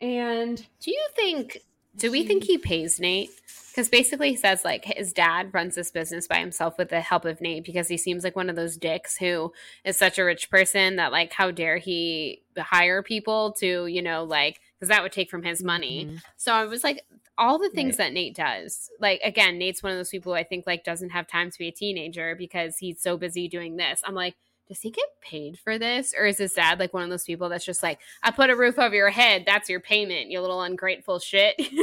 And do you think Do we think he pays Nate? Because basically he says like his dad runs this business by himself with the help of Nate because he seems like one of those dicks who is such a rich person that like how dare he hire people to, you know, like because that would take from his money. Mhm. So I was like, all the things Right. that Nate does. Like again, Nate's one of those people who I think like doesn't have time to be a teenager because he's so busy doing this. I'm like, does he get paid for this? Or is his dad like one of those people that's just like, I put a roof over your head, that's your payment, you little ungrateful shit. (laughs)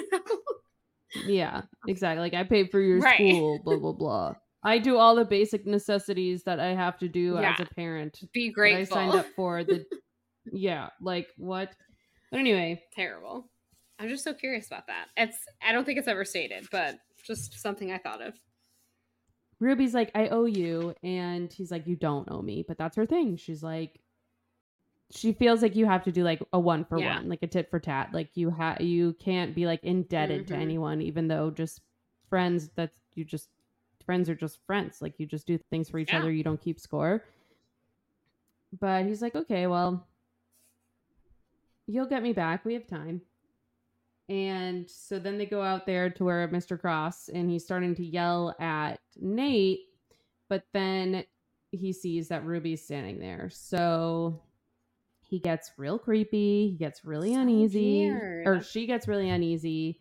Yeah, exactly. Like I paid for your Right. school, blah blah blah. I do all the basic necessities that I have to do as a parent. Be grateful. I signed up for the (laughs) Yeah, like what? But anyway, Terrible. I'm just so curious about that. It's I don't think it's ever stated, but just something I thought of. Ruby's like, I owe you. And he's like, You don't owe me. But that's her thing. She's like, she feels like you have to do like a one for Yeah. one, like a tit for tat. Like you have, you can't be like indebted to Mhm. anyone, even though just friends. That's you just friends are just friends. Like you just do things for each Yeah. other. You don't keep score. But he's like, okay, well, you'll get me back. We have time. And so then they go out there to where Mr. Cross and he's starting to yell at Nate, but then he sees that Ruby's standing there. So he gets real creepy. He gets really So uneasy. weird. Or she gets really uneasy.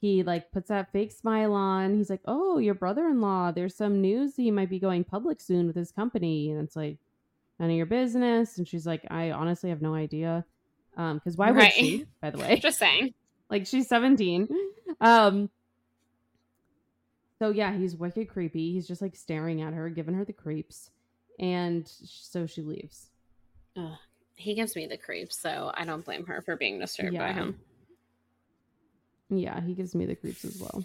He like puts that fake smile on. He's like, "Oh, your brother-in-law. There's some news he might be going public soon with his company." And it's like, "None of your business." And she's like, "I honestly have no idea." Um, because why would she? By the (laughs) way, Just saying. Like she's 17 um so yeah he's wicked creepy he's just like staring at her giving her the creeps and so she leaves Ugh. He gives me the creeps, so I don't blame her for being disturbed by him. yeah he gives me the creeps as well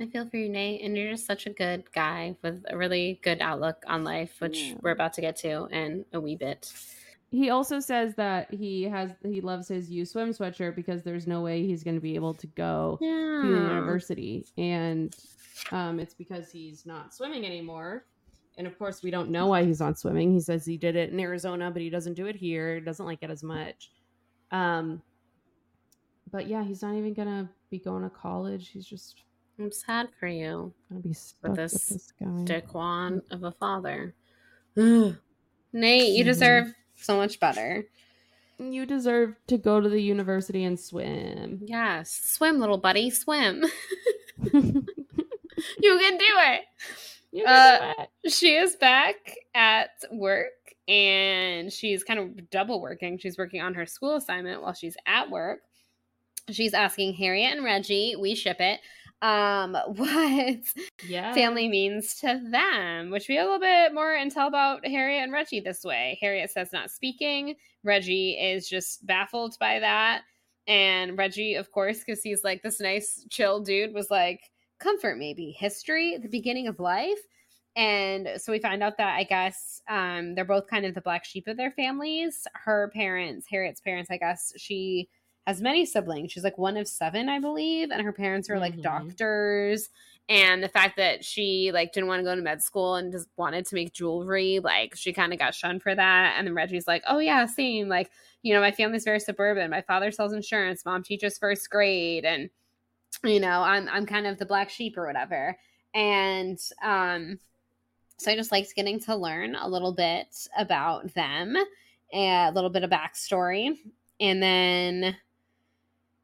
I feel for you, Nate, and you're just such a good guy with a really good outlook on life, which Yeah. we're about to get to in a wee bit. He also says that he has he loves his u swim sweatshirt because there's no way he's going to be able to go to the university. And um, it's because he's not swimming anymore. And of course we don't know why he's not swimming. He says he did it in arizona but he doesn't do it here. He doesn't like it as much. Um, but yeah he's not even gonna be going to college. He's just I'm sad for you, gonna be stuck with this this, guy. Dick of a father. (sighs) Nate, you deserve so much better. you deserve to go to the university and swim Yes. Swim, little buddy, swim. (laughs) (laughs) you can do it. You Uh, do it. She is back at work and she's kind of double working. She's working on her school assignment while she's at work. She's asking Harriet and Reggie, we ship it, um, (laughs) what yeah family means to them, which we have a little bit more intel about Harriet and Reggie this way. Harriet says not speaking. Reggie is just baffled by that. And Reggie, of course, because he's like this nice, chill dude, was like, comfort maybe, history, the beginning of life. And so we find out that I guess um, they're both kind of the black sheep of their families. Her parents, Harriet's parents, I guess she has many siblings. She's like one of seven, I believe, and her parents are like Mhm. doctors. And the fact that she like didn't want to go to med school and just wanted to make jewelry, like she kind of got shunned for that. And then Reggie's like, "Oh yeah, same. Like you know, my family's very suburban. My father sells insurance. Mom teaches first grade, and you know, I'm I'm kind of the black sheep or whatever." And um, so I just liked getting to learn a little bit about them, a little bit of backstory, and then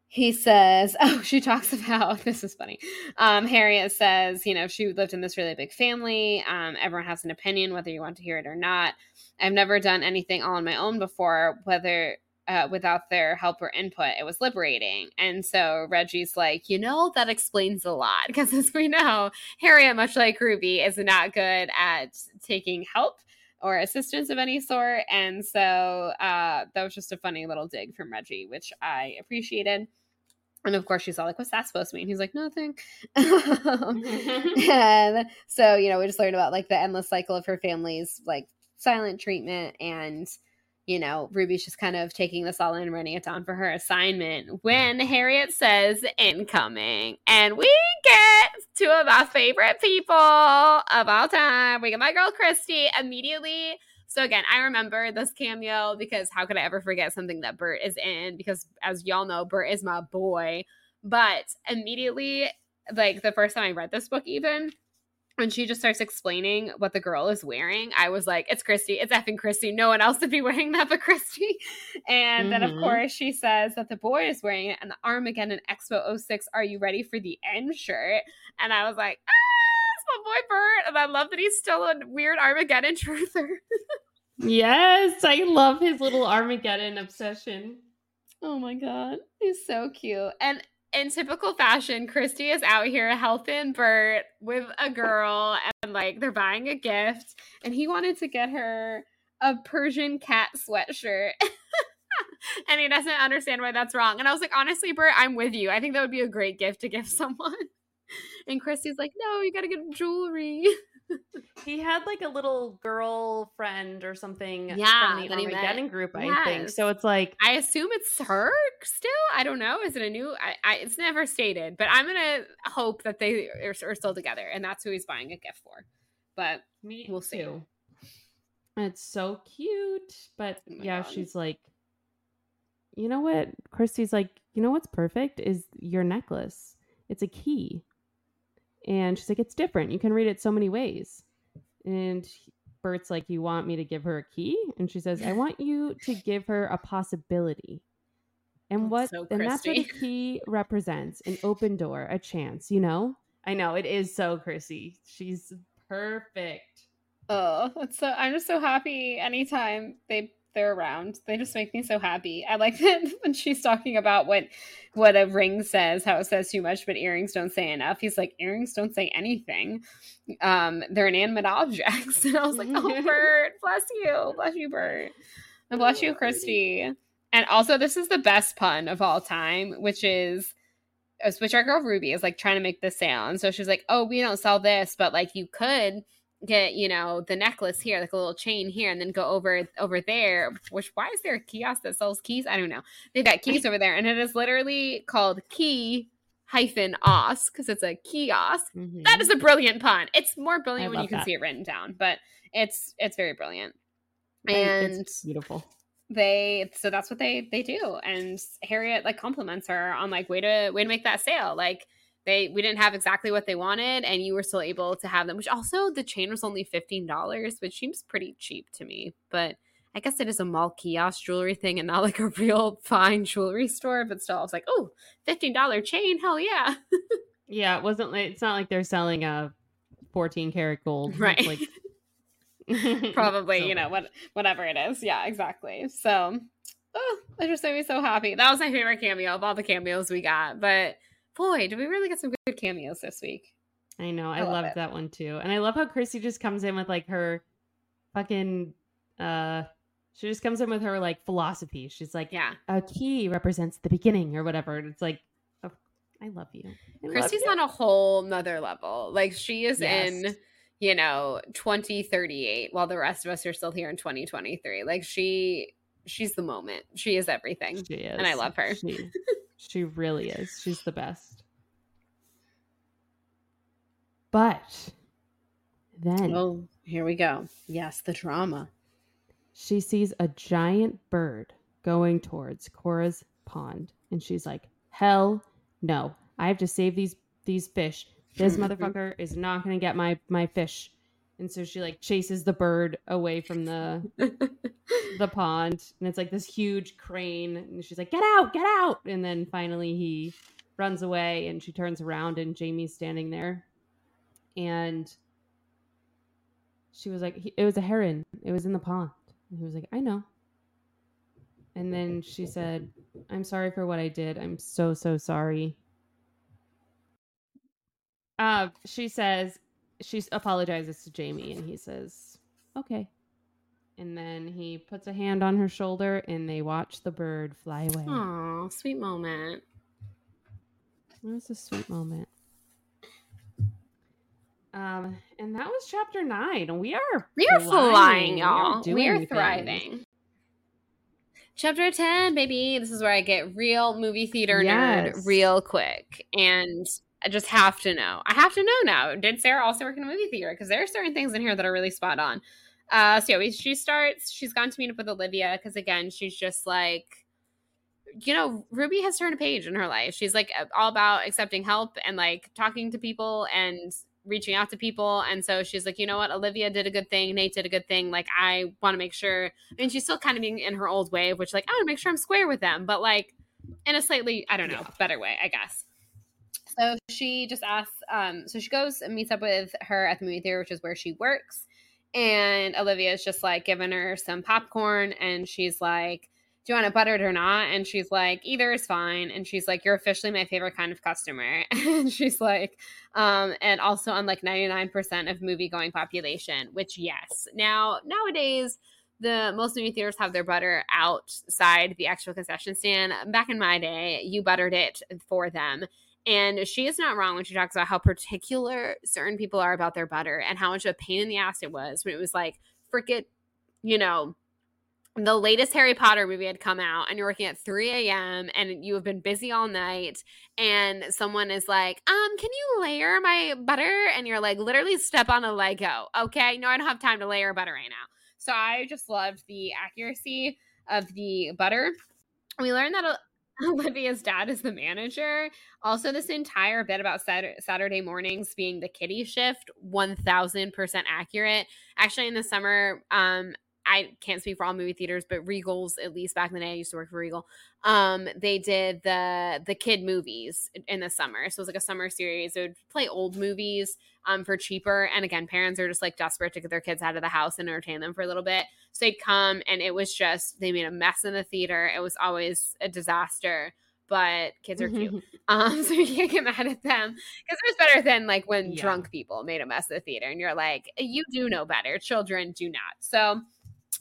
he says, (laughs) "Oh, she talks about (laughs) this is funny." Um, Harriet says, "You know, she lived in this really big family. Um, everyone has an opinion, whether you want to hear it or not. I've never done anything all on my own before, whether." Uh, without their help or input, it was liberating. And so Reggie's like, you know, that explains a lot (laughs) because as we know, Harriet, much like Ruby, is not good at taking help or assistance of any sort. And so uh, that was just a funny little dig from Reggie, which I appreciated. And of course, she's all like, What's that supposed to mean? He's like, Nothing. (laughs) (laughs) and so, you know, we just learned about like the endless cycle of her family's like silent treatment and you know, Ruby's just kind of taking this all in and running it down for her assignment mm. when Harriet says incoming. And we get two of my favorite people of all time. We get my girl Kristy immediately. So again, I remember this cameo because how could I ever forget something that Bert is in? Because as y'all know, Bert is my boy. But immediately, like the first time I read this book, even when she just starts explaining what the girl is wearing, I was like, it's Kristy. It's effing Kristy. No one else would be (laughs) wearing that but Kristy. And mm-hmm. then, of mm-hmm. course, she says that the boy is wearing it and the Armageddon Expo 06, Are You Ready for the End shirt? And I was like, ah, it's my boy Bert. And I love that he's still a weird Armageddon (laughs) truther. yes, I love his little Armageddon obsession. Oh my God. He's so cute. And in typical fashion, Kristy is out here helping Bert with a girl and like they're buying a gift. And he wanted to get her a Persian cat sweatshirt. (laughs) and he doesn't understand why that's wrong. And I was like, honestly, Bert, I'm with you. I think that would be a great gift to give (laughs) someone. And Kristy's like, no, you gotta get jewelry. (laughs) he had like a little girlfriend or something yeah, from the Armageddon group, I yes. think. So it's like I assume it's her still. I don't know. Is it a new? I, I it's never stated, but I'm gonna hope that they are, are, still together, and that's who he's buying a gift for. But Me we'll see. Too. It's so cute, but oh yeah, God. she's like, you know what? Kristy's like, you know what's perfect is your necklace. It's a key. And she's like, it's different. You can read it so many ways. And Bert's like, you want me to give her a key? And she says, I want you to give her a possibility. And what so and that's what a key represents an open door, a chance, you know? I know it is so Chrissy. She's perfect. Oh, that's so I'm just so happy anytime they they're around. They just make me so happy. I like (laughs) that when she's talking about what what a ring says, how it says too much, but earrings don't say enough. He's like, earrings don't say anything. Um, they're inanimate objects. (laughs) And I was like, oh, (laughs) Bert, bless you, bless you, Bert, and bless you, Kristy. And also, this is the best pun of all time, which is which our girl Ruby is like trying to make the sale, and so she's like, "Oh, we don't sell this, but like you could." Get you know the necklace here like a little chain here and then go over over there which why is there a kiosk that sells keys? I don't know. They've got keys over there and it is literally called key hyphen os because it's a kiosk. Mm-hmm. that is a brilliant pun it's more brilliant when you can that. see it written down but it's it's very brilliant. And it's beautiful. they so that's what they they do and harriet like compliments her on like way to way to make that sale. Like they we didn't have exactly what they wanted and you were still able to have them which also the chain was only $15 which seems pretty cheap to me but i guess it is a mall kiosk jewelry thing and not like a real (laughs) fine jewelry store but still i was like oh $15 chain hell yeah. (laughs) Yeah it wasn't like it's not like they're selling a 14 karat gold right. like (laughs) probably so. you know what whatever it is. Yeah exactly. So oh that just made me so happy. That was my favorite cameo of all the cameos we got but boy, did we really get some good cameos this week. I know. I, I loved that one too. And I love how Chrissy just comes in with like her fucking uh she just comes in with her like philosophy. She's like, Yeah, a key represents the beginning or whatever. And it's like, oh, I love you. I Chrissy's love you. on a whole nother level. Like she is yes. in, you know, 2038 while the rest of us are still here in 2023. Like she she's the moment. She is everything. She is. And I love her. She, she really is. She's the best. But then. Oh, here we go. Yes, the drama. She sees a giant bird going towards Cora's pond. And she's like, hell no. I have to save these these fish. This (laughs) motherfucker is not going to get my my fish and so she like chases the bird away from the (laughs) the pond and it's like this huge crane and she's like get out get out! And then finally he runs away and she turns around and jamie's standing there. And she was like it was a heron. It was in the pond. And he was like i know. And then she said i'm sorry for what i did. I'm so so sorry. Uh she says she apologizes to Jamie and he says, "Okay." And then he puts a hand on her shoulder and they watch the bird fly away. Oh, sweet moment. It was a sweet moment. Um, and that was chapter nine. We are we are flying, flying y'all. We are, we are thriving. Chapter 10, baby. This is where I get real movie theater yes. nerd real quick. And I just have to know. I have to know now. Did Sarah also work in a movie theater? Because there are certain things in here that are really spot on. Uh, so yeah, she starts. She's gone to meet up with Olivia because again, she's just like you know, Ruby has turned a page in her life. She's like all about accepting help and like talking to people and reaching out to people. And so she's like, you know what, Olivia did a good thing, Nate did a good thing. Like, I want to make sure. And she's still kind of being in her old way, which like I want to make sure I'm square with them, but like in a slightly, I don't know, yeah. better way, I guess. So she just asks, um, so she goes and meets up with her at the movie theater, which is where she works. And Olivia is just like giving her some popcorn, and she's like, do you want it buttered or not? And she's like, either is fine. And she's like, you're officially my favorite kind of customer. (laughs) and she's like, um, and also on like 99% of movie going population, which yes. Now, nowadays, the most movie theaters have their butter outside the actual concession stand. Back in my day, you buttered it for them. And she is not wrong when she talks about how particular certain people are about their butter and how much of a pain in the ass it was when it was like, frickin', you know, the latest Harry Potter movie had come out and you're working at 3 a.m. and you have been busy all night and someone is like, um, can you layer my butter? And you're like, literally step on a Lego. Okay. No, I don't have time to layer butter right now. So I just loved the accuracy of the butter. We learned that (laughs) Olivia's dad is the manager. Also, this entire bit about Saturday mornings being the kitty shift, 1000% accurate. Actually, in the summer, um, I can't speak for all movie theaters, but Regal's at least back in the day, I used to work for Regal. Um, they did the the kid movies in the summer, so it was like a summer series. They would play old movies um for cheaper, and again, parents are just like desperate to get their kids out of the house and entertain them for a little bit. So they'd come, and it was just they made a mess in the theater. It was always a disaster but kids are cute. (laughs) um, (laughs) so you can't get mad at them because it's better than like when yeah. drunk people made a mess of the theater and you're like, you do know better. Children do not. So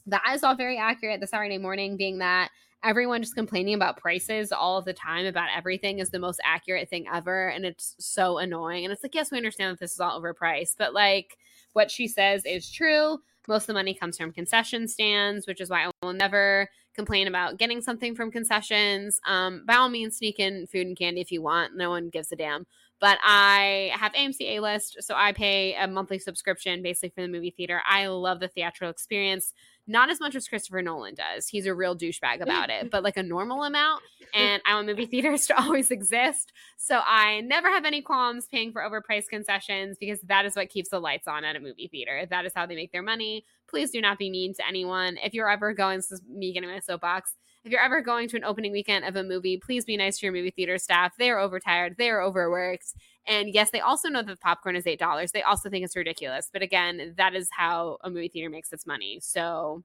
that is all very accurate. The Saturday morning being that everyone just complaining about prices all of the time about everything is the most accurate thing ever. And it's so annoying. And it's like, yes, we understand that this is all overpriced, but like what she says is true. Most of the money comes from concession stands, which is why I will never complain about getting something from concessions. Um, by all means, sneak in food and candy if you want. No one gives a damn. But I have AMC A list, so I pay a monthly subscription basically for the movie theater. I love the theatrical experience not as much as Christopher Nolan does. He's a real douchebag about it, (laughs) but like a normal amount. And I want movie (laughs) theaters to always exist. So I never have any qualms paying for overpriced concessions because that is what keeps the lights on at a movie theater. That is how they make their money. Please do not be mean to anyone. If you're ever going, this is me getting my soapbox. If you're ever going to an opening weekend of a movie, please be nice to your movie theater staff. They are overtired, they are overworked. And yes, they also know that the popcorn is $8. They also think it's ridiculous. But again, that is how a movie theater makes its money. So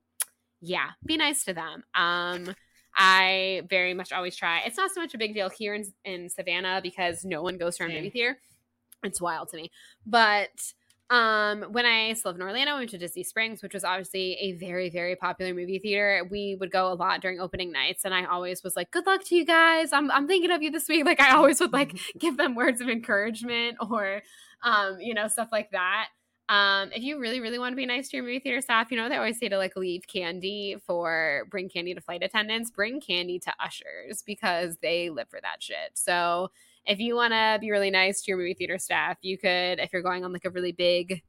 yeah, be nice to them. Um, I very much always try. It's not so much a big deal here in, in Savannah because no one goes to our movie theater. It's wild to me. But um, when I still lived in Orlando, I went to Disney Springs, which was obviously a very, very popular movie theater. We would go a lot during opening nights, and I always was like, "Good luck to you guys. I'm I'm thinking of you this week." (laughs) Like I always would like give them words of encouragement or, um, you know, stuff like that. Um, if you really, really want to be nice to your movie theater staff, you know they always say to like leave candy for bring candy to flight attendants, bring candy to ushers because they live for that shit. So if you want to be really nice to your movie theater staff, you could, if you're going on like a really big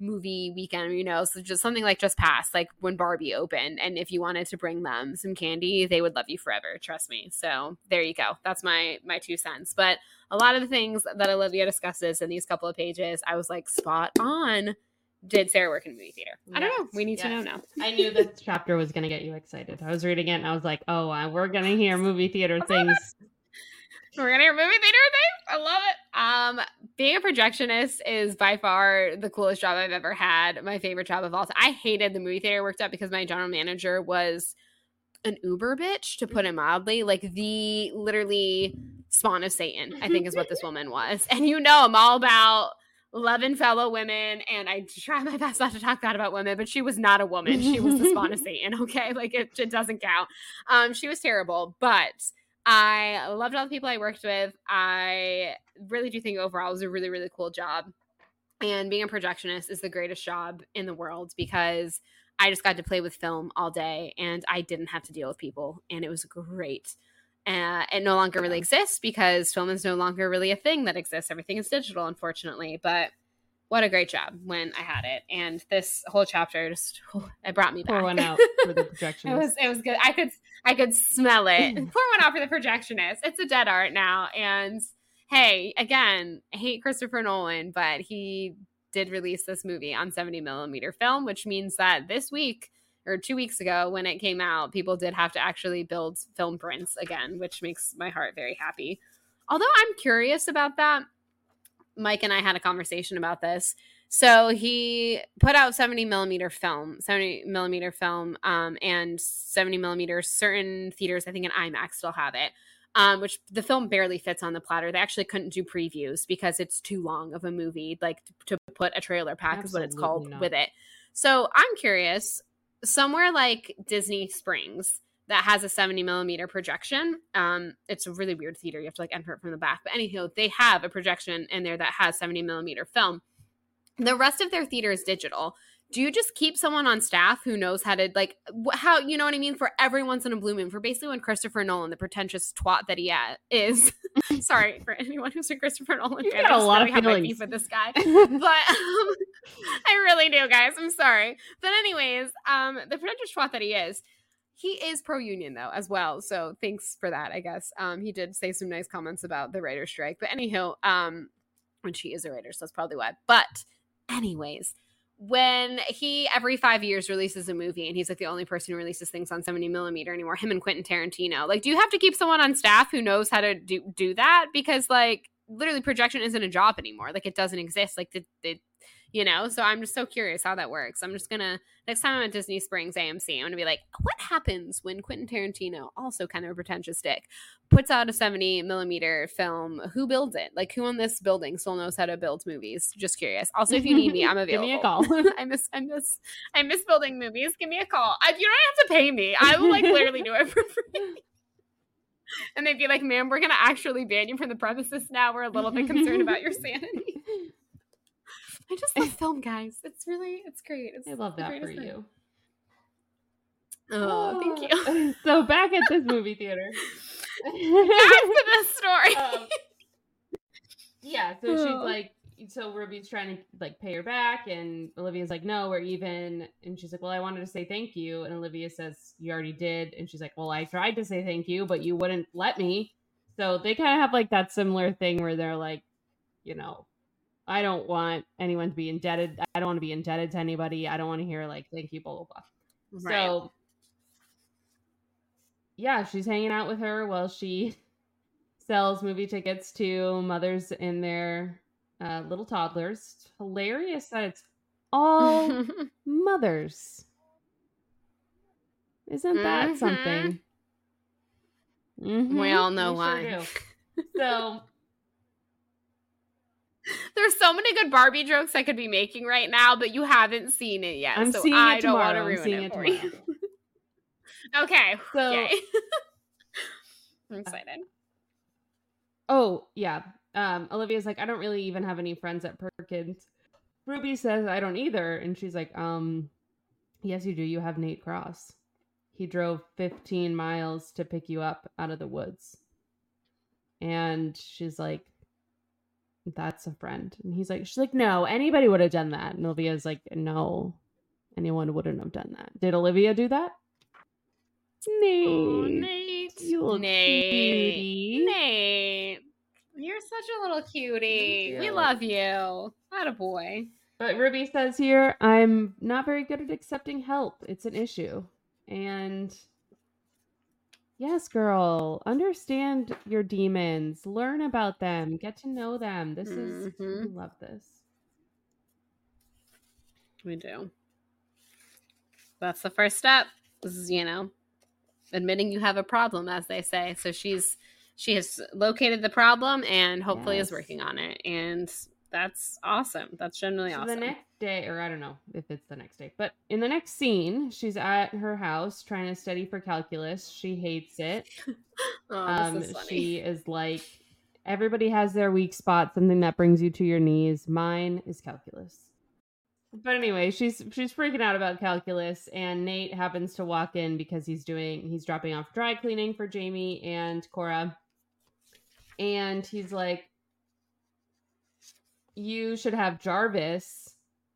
movie weekend, you know, so just something like just past, like when Barbie opened. And if you wanted to bring them some candy, they would love you forever. Trust me. So there you go. That's my my two cents. But a lot of the things that Olivia discusses in these couple of pages, I was like spot on. Did Sarah work in movie theater? I don't know. We need yes. to know now. I knew this (laughs) chapter was going to get you excited. I was reading it and I was like, oh, uh, we're going to hear movie theater (laughs) things we're gonna hear movie theater things. I love it. Um, being a projectionist is by far the coolest job I've ever had. My favorite job of all time. I hated the movie theater I worked at because my general manager was an Uber bitch, to put it mildly. Like the literally spawn of Satan, I think is what this woman was. And you know, I'm all about loving fellow women and I try my best not to talk bad about women, but she was not a woman. She was the spawn of (laughs) Satan. Okay. Like it, it doesn't count. Um, she was terrible, but I loved all the people I worked with. I really do think overall it was a really, really cool job. And being a projectionist is the greatest job in the world because I just got to play with film all day and I didn't have to deal with people. And it was great. Uh, it no longer really exists because film is no longer really a thing that exists. Everything is digital, unfortunately. But what a great job when I had it. And this whole chapter just (laughs) it brought me back. Pour one out (laughs) for the projection. it was it was good. I could I could smell it. (laughs) Pour one out for the projectionist. It's a dead art now. And hey, again, I hate Christopher Nolan, but he did release this movie on 70 millimeter film, which means that this week or two weeks ago when it came out, people did have to actually build film prints again, which makes my heart very happy. Although I'm curious about that Mike and I had a conversation about this. So he put out 70 millimeter film, 70 millimeter film, um, and 70 millimeter. Certain theaters, I think in IMAX, still have it, um, which the film barely fits on the platter. They actually couldn't do previews because it's too long of a movie, like to, to put a trailer pack Absolutely is what it's called not. with it. So I'm curious, somewhere like Disney Springs, that has a 70 millimeter projection. Um, it's a really weird theater. You have to like enter it from the back. But anyhow, they have a projection in there that has 70 millimeter film. The rest of their theater is digital. Do you just keep someone on staff who knows how to like how you know what I mean for every once in a blue moon for basically when Christopher Nolan, the pretentious twat that he is, (laughs) sorry for anyone who's a Christopher Nolan you fan. Got a lot of feelings with this guy, (laughs) but um, (laughs) I really do, guys. I'm sorry, but anyways, um, the pretentious twat that he is he is pro union though as well. So thanks for that, I guess. Um, he did say some nice comments about the writer's strike. But anyhow, um, which he is a writer, so that's probably why. But anyways, when he every five years releases a movie and he's like the only person who releases things on 70 millimeter anymore, him and Quentin Tarantino. Like, do you have to keep someone on staff who knows how to do do that? Because like literally projection isn't a job anymore. Like it doesn't exist. Like the, the you know? So i'm just so curious how that works. I'm just gonna next time i'm at disney springs amc i'm gonna be like what happens when quentin tarantino also kind of a pretentious dick puts out a 70 millimeter film? Who builds it? Like who on this building still knows how to build movies? Just curious. Also if you need me (laughs) i'm available give me a call. (laughs) I miss i miss i miss building movies. Give me a call. I, you don't have to pay me. I will like literally do it for free. (laughs) And they'd be like, "Ma'am, we're gonna actually ban you from the premises now. We're a little bit concerned about your sanity." I just love (laughs) film, guys. It's really, it's great. It's I love that for you. Oh, thank you. (laughs) So back at this movie theater. back to this (laughs) story. Um, yeah, so she's like, so Ruby's trying to like pay her back, and Olivia's like, no, we're even. And she's like, well, I wanted to say thank you, and Olivia says, you already did, and she's like, well, I tried to say thank you, but you wouldn't let me. So they kind of have like that similar thing where they're like, you know, I don't want anyone to be indebted. I don't want to be indebted to anybody. I don't want to hear like thank you, blah blah blah. Right. So yeah, she's hanging out with her while she (laughs) sells movie tickets to mothers and their uh, little toddlers. It's hilarious that it's all (laughs) mothers. Isn't that mm-hmm. something? Mm-hmm. We all know we why. Sure (laughs) so (laughs) there's so many good Barbie jokes I could be making right now, but you haven't seen it yet. I'm so seeing I it don't want to ruin it, it for you. (laughs) okay. So. (laughs) I'm excited. Oh, yeah. Um, Olivia's like, I don't really even have any friends at Perkins. Ruby says, I don't either. And she's like, um, yes, you do. You have Nate Cross. He drove 15 miles to pick you up out of the woods. And she's like, that's a friend. And he's like, she's like, no, anybody would have done that. And Olivia's like, no, anyone wouldn't have done that. Did Olivia do that? Nate. Oh, Nate. You little Nate. cutie. Nate. You're such a little cutie. We love you. Not a boy. But Ruby says here, I'm not very good at accepting help. It's an issue. And Yes, girl. Understand your demons. Learn about them. Get to know them. This is mm-hmm. we love this. We do. That's the first step. This is, you know, admitting you have a problem, as they say. So she's she has located the problem and hopefully yes. is working on it. And that's awesome. That's generally so awesome. The next day, or I don't know if it's the next day, but in the next scene, she's at her house trying to study for calculus. She hates it. (laughs) oh, um, is she is like, everybody has their weak spot, something that brings you to your knees. Mine is calculus. But anyway, she's she's freaking out about calculus, and Nate happens to walk in because he's doing he's dropping off dry cleaning for Jamie and Cora, and he's like, you should have Jarvis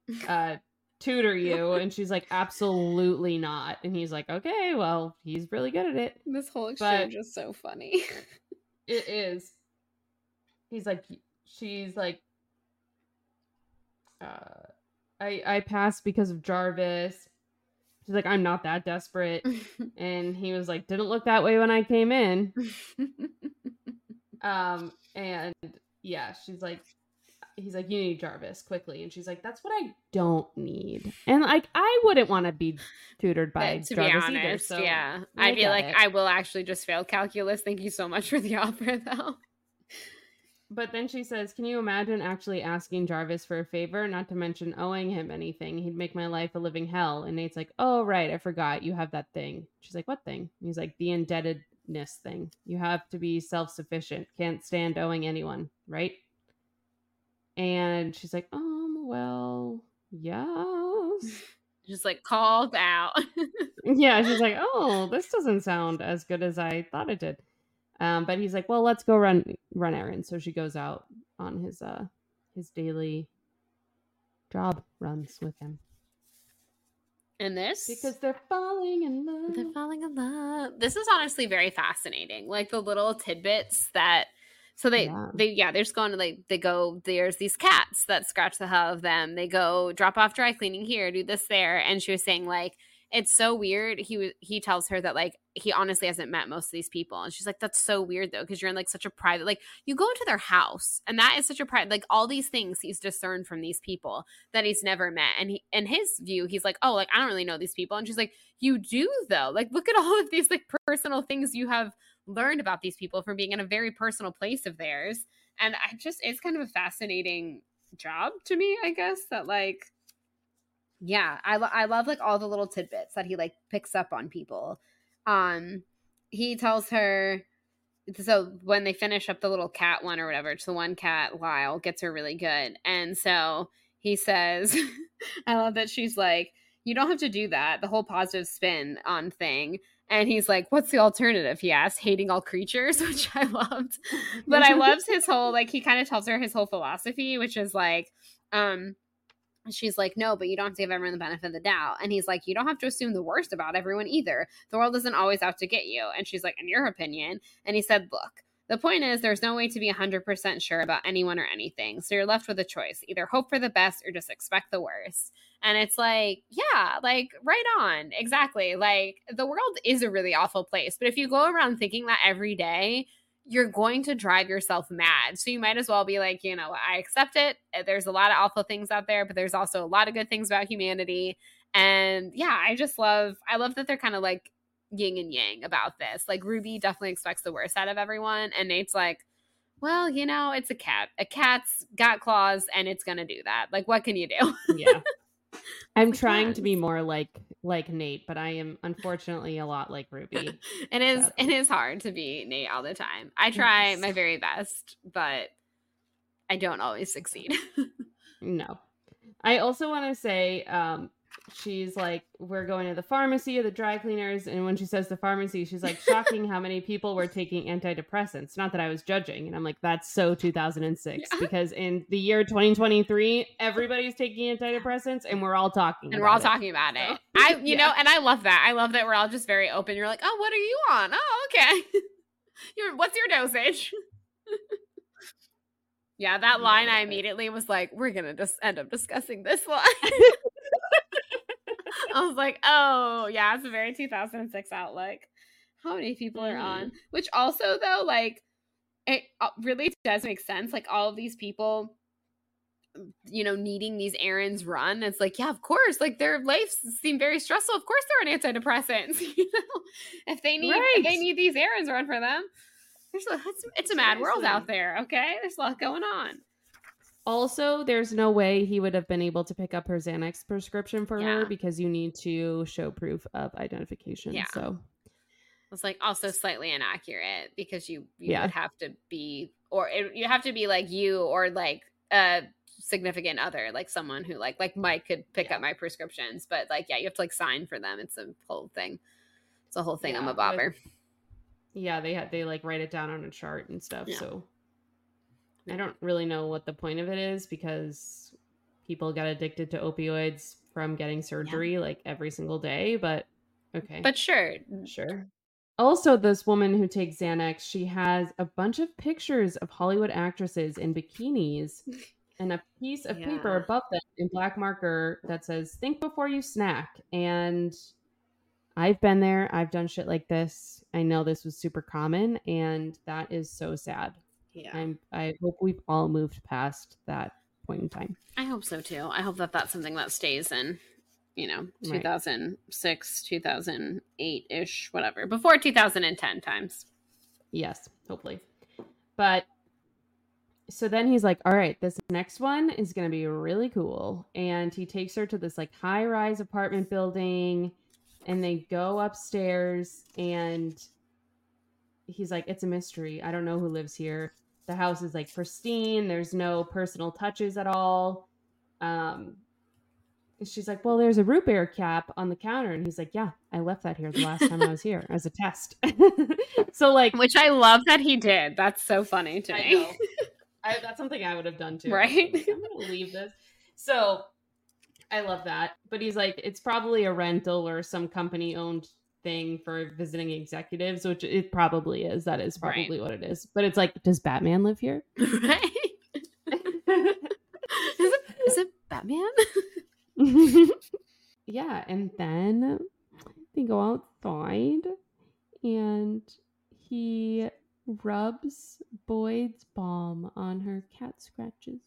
(laughs) uh tutor you. And she's like absolutely not. And he's like okay well he's really good at it. This whole exchange but is so funny. (laughs) It is. He's like she's like uh i i passed because of jarvis. She's like i'm not that desperate. (laughs) And he was like didn't look that way when i came in. Um and yeah she's like he's like, you need Jarvis quickly, and she's like, that's what I don't need. And like, I wouldn't want to be tutored by to Jarvis be honest, either. So yeah, I'd be like, it. I will actually just fail calculus. Thank you so much for the (laughs) offer, though. But then she says, Can you imagine actually asking Jarvis for a favor, not to mention owing him anything? He'd make my life a living hell. And Nate's like, Oh, right, I forgot. You have that thing. She's like, What thing? And he's like, The indebtedness thing. You have to be self sufficient. Can't stand owing anyone, right? And she's like, um, well, yes. (laughs) Just like called out. (laughs) yeah, she's like, oh, this doesn't sound as good as I thought it did. Um, but he's like, well, let's go run run errands. So she goes out on his uh his daily job runs with him. And this because they're falling in love. They're falling in love. This is honestly very fascinating. Like the little tidbits that so they yeah. they yeah, they're just going to like they go there's these cats that scratch the hell of them. They go drop off dry cleaning here, do this there, and she was saying like it's so weird. He he tells her that like he honestly hasn't met most of these people, and she's like, "That's so weird though, because you're in like such a private like you go into their house, and that is such a private like all these things he's discerned from these people that he's never met, and he in his view he's like, oh like I don't really know these people, and she's like, you do though, like look at all of these like personal things you have learned about these people from being in a very personal place of theirs. And I just, it's kind of a fascinating job to me, I guess, that like, yeah, I, lo- I love like all the little tidbits that he like picks up on people. Um, he tells her, so when they finish up the little cat one or whatever, it's the one cat, Lyle, gets her really good. And so he says, (laughs) I love that she's like, you don't have to do that. The whole positive spin on thing. And he's like, What's the alternative? He asked, hating all creatures, (laughs) which I loved. But I (laughs) loved his whole, like, he kind of tells her his whole philosophy, which is like, um, she's like, No, but you don't have to give everyone the benefit of the doubt. And he's like, You don't have to assume the worst about everyone either. The world isn't always out to get you. And she's like, In your opinion. And he said, Look, the point is, there's no way to be 100% sure about anyone or anything. So you're left with a choice either hope for the best or just expect the worst. And it's like, yeah, like right on. Exactly. Like the world is a really awful place. But if you go around thinking that every day, you're going to drive yourself mad. So you might as well be like, you know, I accept it. There's a lot of awful things out there, but there's also a lot of good things about humanity. And yeah, I just love I love that they're kind of like yin and yang about this. Like Ruby definitely expects the worst out of everyone and Nate's like, well, you know, it's a cat. A cat's got claws and it's going to do that. Like what can you do? yeah. (laughs) I'm trying to be more like like Nate, but I am unfortunately a lot like Ruby. (laughs) it is so. it is hard to be Nate all the time. I try yes. my very best, but I don't always succeed. (laughs) no. I also want to say um she's like, we're going to the pharmacy or the dry cleaners. And when she says the pharmacy, she's like, shocking how many people were taking antidepressants. Not that I was judging. And I'm like, that's so 2006 yeah. (laughs) because in the year 2023, everybody's taking antidepressants and we're all talking and we're all it. talking about it. So, I, (laughs) you yeah. know, and I love that. I love that we're all just very open. You're like, oh, what are you on? Oh, okay. (laughs) You're, what's your dosage? Yeah, that line I immediately was like, we're gonna just end up discussing this line. (laughs) I was like, oh, yeah, it's a very 2006 outlook. How many people mm-hmm. are on? Mm-hmm. Which also, though, like, it uh, really does make sense. Like, all of these people, you know, needing these errands run. It's like, yeah, of course. Like, their lives seem very stressful. Of course, they're on antidepressants. (laughs) You know, if they need, right. if they need these errands run for them. There's a, it's, it's a mad world out there. Okay, there's a lot going on. Also, there's no way he would have been able to pick up her Xanax prescription for yeah. her because you need to show proof of identification. Yeah. So it's like also slightly inaccurate because you you yeah. would have to be or it, you have to be like you or like a significant other, like someone who like like Mike could pick yeah. up my prescriptions, but like yeah, you have to like sign for them. It's a whole thing. It's a whole thing. I'm a bobber. yeah, they had they like write it down on a chart and stuff. So I don't really know what the point of it is because people get addicted to opioids from getting surgery like every single day, but okay. But sure. Sure. Also, this woman who takes Xanax, she has a bunch of pictures of Hollywood actresses in bikinis and a piece of paper above them in black marker that says, Think before you snack. And I've been there. I've done shit like this. I know this was super common, and that is so sad. Yeah. I'm, I hope we've all moved past that point in time. I hope so too. I hope that that's something that stays in, you know, 2006, 2008 ish, whatever, before 2010 times. Yes, hopefully. But so then he's like, all right, this next one is going to be really cool. And he takes her to this like high rise apartment building and they go upstairs and he's like, it's a mystery. I don't know who lives here. The house is like pristine. There's no personal touches at all. Um, she's like, well, there's a root beer cap on the counter. And he's like, yeah, I left that here the last time I was here as a test. (laughs) so like, Which I love that he did. That's so funny to me. know. (laughs) I, that's something I would have done too. Right? Like, I'm gonna leave this. So I love that. But he's like, it's probably a rental or some company owned thing for visiting executives, which it probably is. That is Right. probably what it is. But it's like, does Batman live here? (laughs) right? (laughs) Is it, is it Batman? (laughs) yeah, and then they go outside and he rubs Boyd's balm on her cat scratches.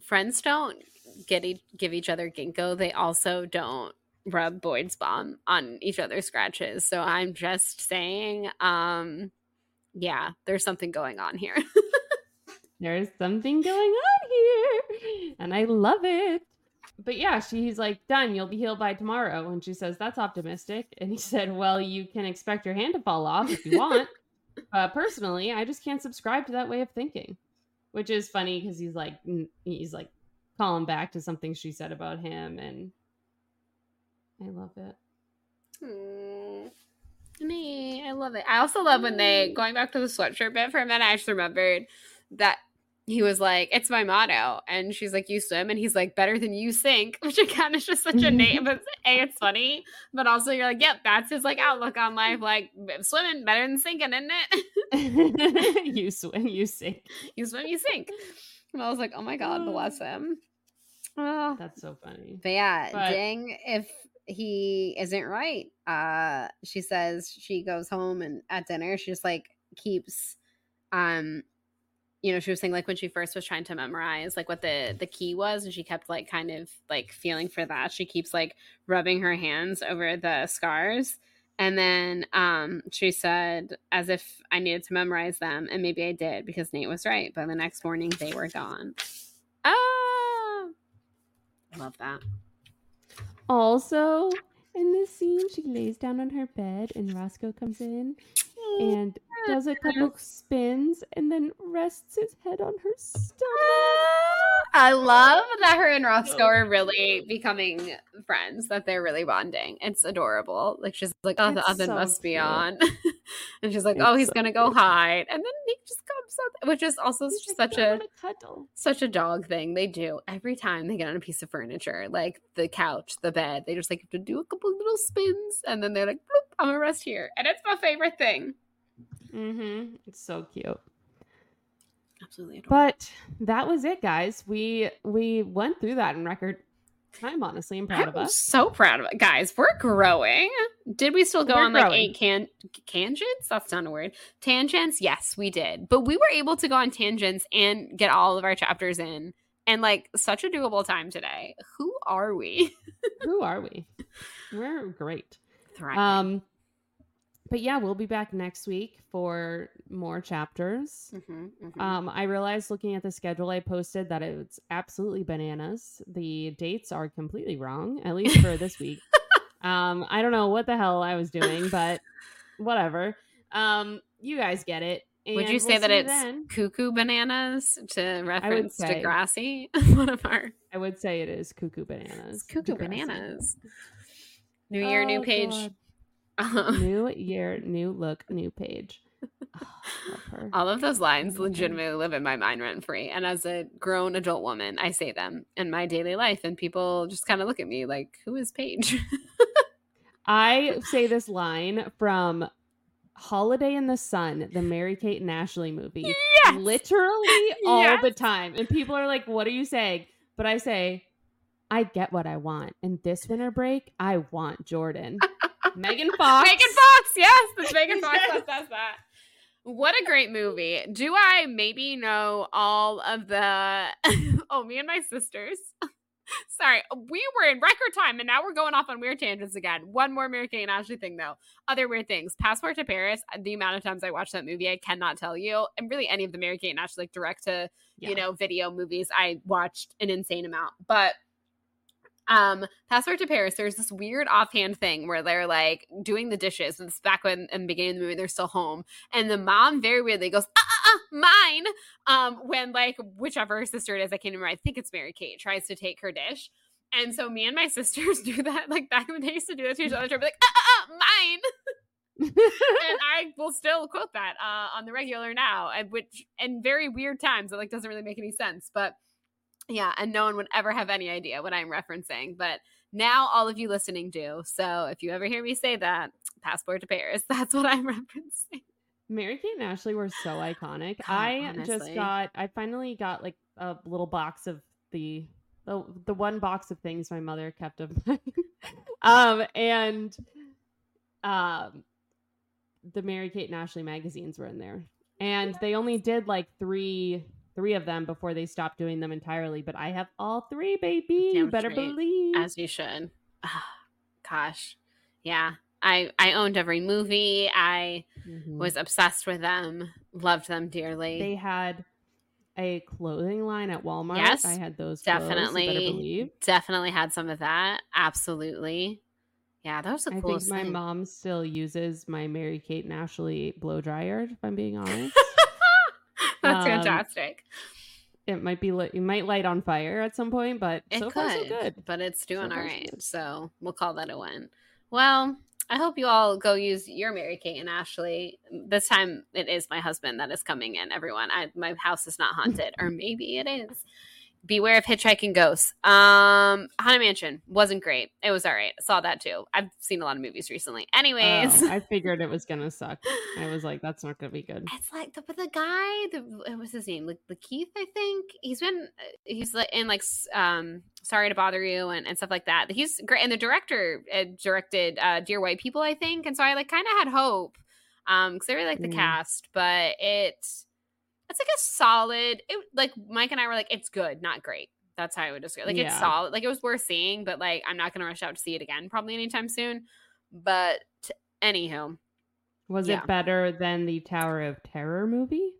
Friends don't get e- give each other ginkgo. They also don't rub Boyd's balm on each other's scratches. So I'm just saying, um, yeah, there's something going on here. (laughs) there's something going on here and i love it but yeah she's like done you'll be healed by tomorrow and she says that's optimistic and he (laughs) said well you can expect your hand to fall off if you want (laughs) uh, personally i just can't subscribe to that way of thinking which is funny because he's like he's like calling back to something she said about him and i love it Mm. Me, I love it. I also love when they going back to the sweatshirt bit for a minute. I just remembered that he was like, "It's my motto," and she's like, "You swim," and he's like, "Better than you sink," (laughs) which again is just such a (laughs) name. But a, it's funny, but also you're like, "Yep, that's his like outlook on life. Like swimming better than sinking, isn't it? (laughs) you swim you sink you swim, you sink." And I was like, "Oh my god, bless him." Oh, that's so funny But yeah, But- dang if he isn't right. Uh she says she goes home and at dinner she just like keeps um you know, she was saying like when she first was trying to memorize like what the the key was and she kept like kind of like feeling for that. She keeps like rubbing her hands over the scars. And then um she said as if I needed to memorize them and maybe I did because Nate was right. But the next morning they were gone. Ah love that. Also, in this scene, she lays down on her bed and Roscoe comes in and does a couple spins and then rests his head on her stomach. Ah, I love that her and Roscoe are really becoming friends, that they're really bonding. It's adorable. Like she's like, oh, the It's oven so must be cute. on. (laughs) and she's like, oh, he's so gonna go cute. hide. And then Nick just comes up, which is also He's such "I a cuddle. such a dog thing. They do every time they get on a piece of furniture, like the couch, the bed. They just like have to do a couple little spins, and then they're like, Bloop, I'm gonna rest here. And it's my favorite thing. Mm-hmm. It's so cute. Absolutely adorable. But that was it, guys. We we went through that in record time. Honestly, I'm proud I'm of us. so proud of it, guys. We're growing. Did we still go We're on like growing. eight can tangents? That's not a word. Tangents, yes, we did. But we were able to go on tangents and get all of our chapters in, and like such a doable time today. Who are we? (laughs) Who are we? We're great. Thriving. Um, but yeah, we'll be back next week for more chapters. Mhm, mhm. Um, I realized looking at the schedule I posted that it's absolutely bananas. The dates are completely wrong, at least for this (laughs) week. Um, I don't know what the hell I was doing, but (laughs) whatever. Um, you guys get it. Would you say we'll that it's then. cuckoo bananas to reference say. Degrassi? (laughs) One of our I would say it is cuckoo bananas. it's cuckoo Degrassi. bananas. New year, new Oh, Paige. God. (laughs) Um, new year, new look, new Paige. (laughs) All of those lines legitimately live in my mind rent free. And as a grown adult woman, I say them in my daily life, and people just kind of look at me like, who is Paige? (laughs) I say this line from Holiday in the Sun, the Mary Kate and Ashley movie, yes! literally all Yes! the time. And people are like, what are you saying? But I say, I get what I want. And this winter break, I want Jordan. (laughs) (laughs) Megan Fox. Megan Fox, yes, it's Megan (laughs) Fox Yes. that says that. What a great movie. Do I maybe know all of the oh me and my sisters? Sorry, we were in record time and now we're going off on weird tangents again. One more Mary Kate and Ashley thing though. Other weird things. Passport to Paris, the amount of times I watched that movie, I cannot tell you. And really any of the Mary Kate and Ashley like direct to Yeah. you know, video movies. I watched an insane amount. But um Passport to Paris, there's this weird offhand thing where they're like doing the dishes, and it's back when in the beginning of the movie they're still home, and the mom very weirdly goes, ah, ah, ah, mine. Um, when like whichever sister it is, I can't remember. I think it's Mary Kate tries to take her dish. And so me and my (laughs) sisters do that like back in the day used to do that to each other, to be like, ah, ah, ah, mine (laughs) and (laughs) I will still quote that uh, on the regular now, and which in very weird times it like doesn't really make any sense. But yeah, and no one would ever have any idea what I'm referencing. But now all of you listening do. So if you ever hear me say that, passport to Paris, (laughs) that's what I'm (laughs) referencing. Mary Kate and Ashley were so iconic. God, I just got I finally got like a little box of the the, the one box of things my mother kept of mine. (laughs) um and um the Mary Kate and Ashley magazines were in there. And they only did like 3 3 of them before they stopped doing them entirely, but I have all 3, baby. You better straight. believe. As you should. Ah, Gosh, yeah. I I owned every movie. I Mhm. was obsessed with them. Loved them dearly. they had a clothing line at Walmart. Yes, I had those clothes, you better definitely believe. definitely had some of that. Absolutely. Yeah, that was the I think coolest my thing. mom still uses my Mary Kate and Ashley blow dryer. If I'm being honest, (laughs) That's Um, fantastic. it might be lit. It might light on fire at some point, but It so could, far so good. but it's doing So all good. So we'll call that a win. Well, I hope you all go use your Mary Kate and Ashley. This time it is my husband that is coming in. Everyone, I, my house is not haunted, or maybe it is. Beware of hitchhiking ghosts. Um, Haunted Mansion wasn't great. It was all right. Saw that too. I've seen a lot of movies recently. Anyways, Oh, I figured it was gonna (laughs) suck. I was like, that's not gonna be good. It's like the but the guy, the what was his name? Like LaKeith, I think. He's been uh, he's like in like um sorry to bother you and, and stuff like that. He's great and the director uh, directed uh Dear White People, I think. And so I like kind of had hope um because I really like the Mm. cast, but it it's like a solid it like Mike and I were like it's good, not great. That's how I would describe. it. Like it's solid. Like it was worth seeing, but like I'm not going to rush out to see it again probably anytime soon. But anywho, Was Yeah. it better than the Tower of Terror movie?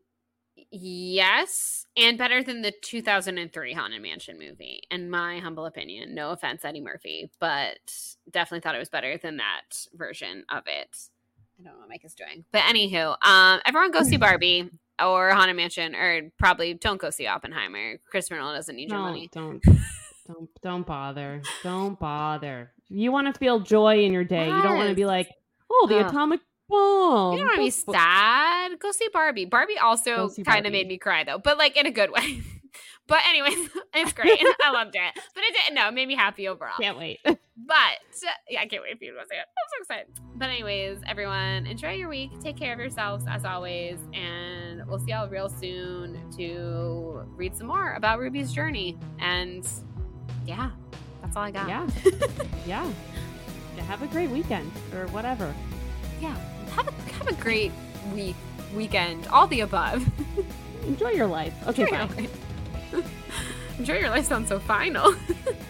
Yes, and better than the 2003 Haunted Mansion movie, in my humble opinion. No offense, Eddie Murphy, but definitely thought it was better than that version of it. I don't know what Mike is doing, but anywho, um, everyone go see (laughs) Barbie or Haunted Mansion, or probably don't go see Oppenheimer. Christopher Nolan doesn't need your No, money. don't, don't, don't bother. Don't bother. You want to feel joy in your day. You don't want to be like, oh, the Ugh. atomic bomb. You don't want to be sad. Go see Barbie. Barbie also kind of made me cry though, but like in a good way. (laughs) but anyways, (laughs) it's great. (laughs) I loved it. But it didn't. No, it made me happy overall. Can't wait. (laughs) But yeah, I can't wait for you to see it. I'm so excited. But anyways, everyone, enjoy your week. Take care of yourselves as always, and we'll see y'all real soon to read some more about Ruby's journey. And yeah, that's all I got. yeah, yeah. Yeah, Have a great weekend or whatever. yeah. Have a have a great week, weekend, all the above. Enjoy your life. Okay, Enjoy bye. (laughs) life. Enjoy your life sounds so final. (laughs)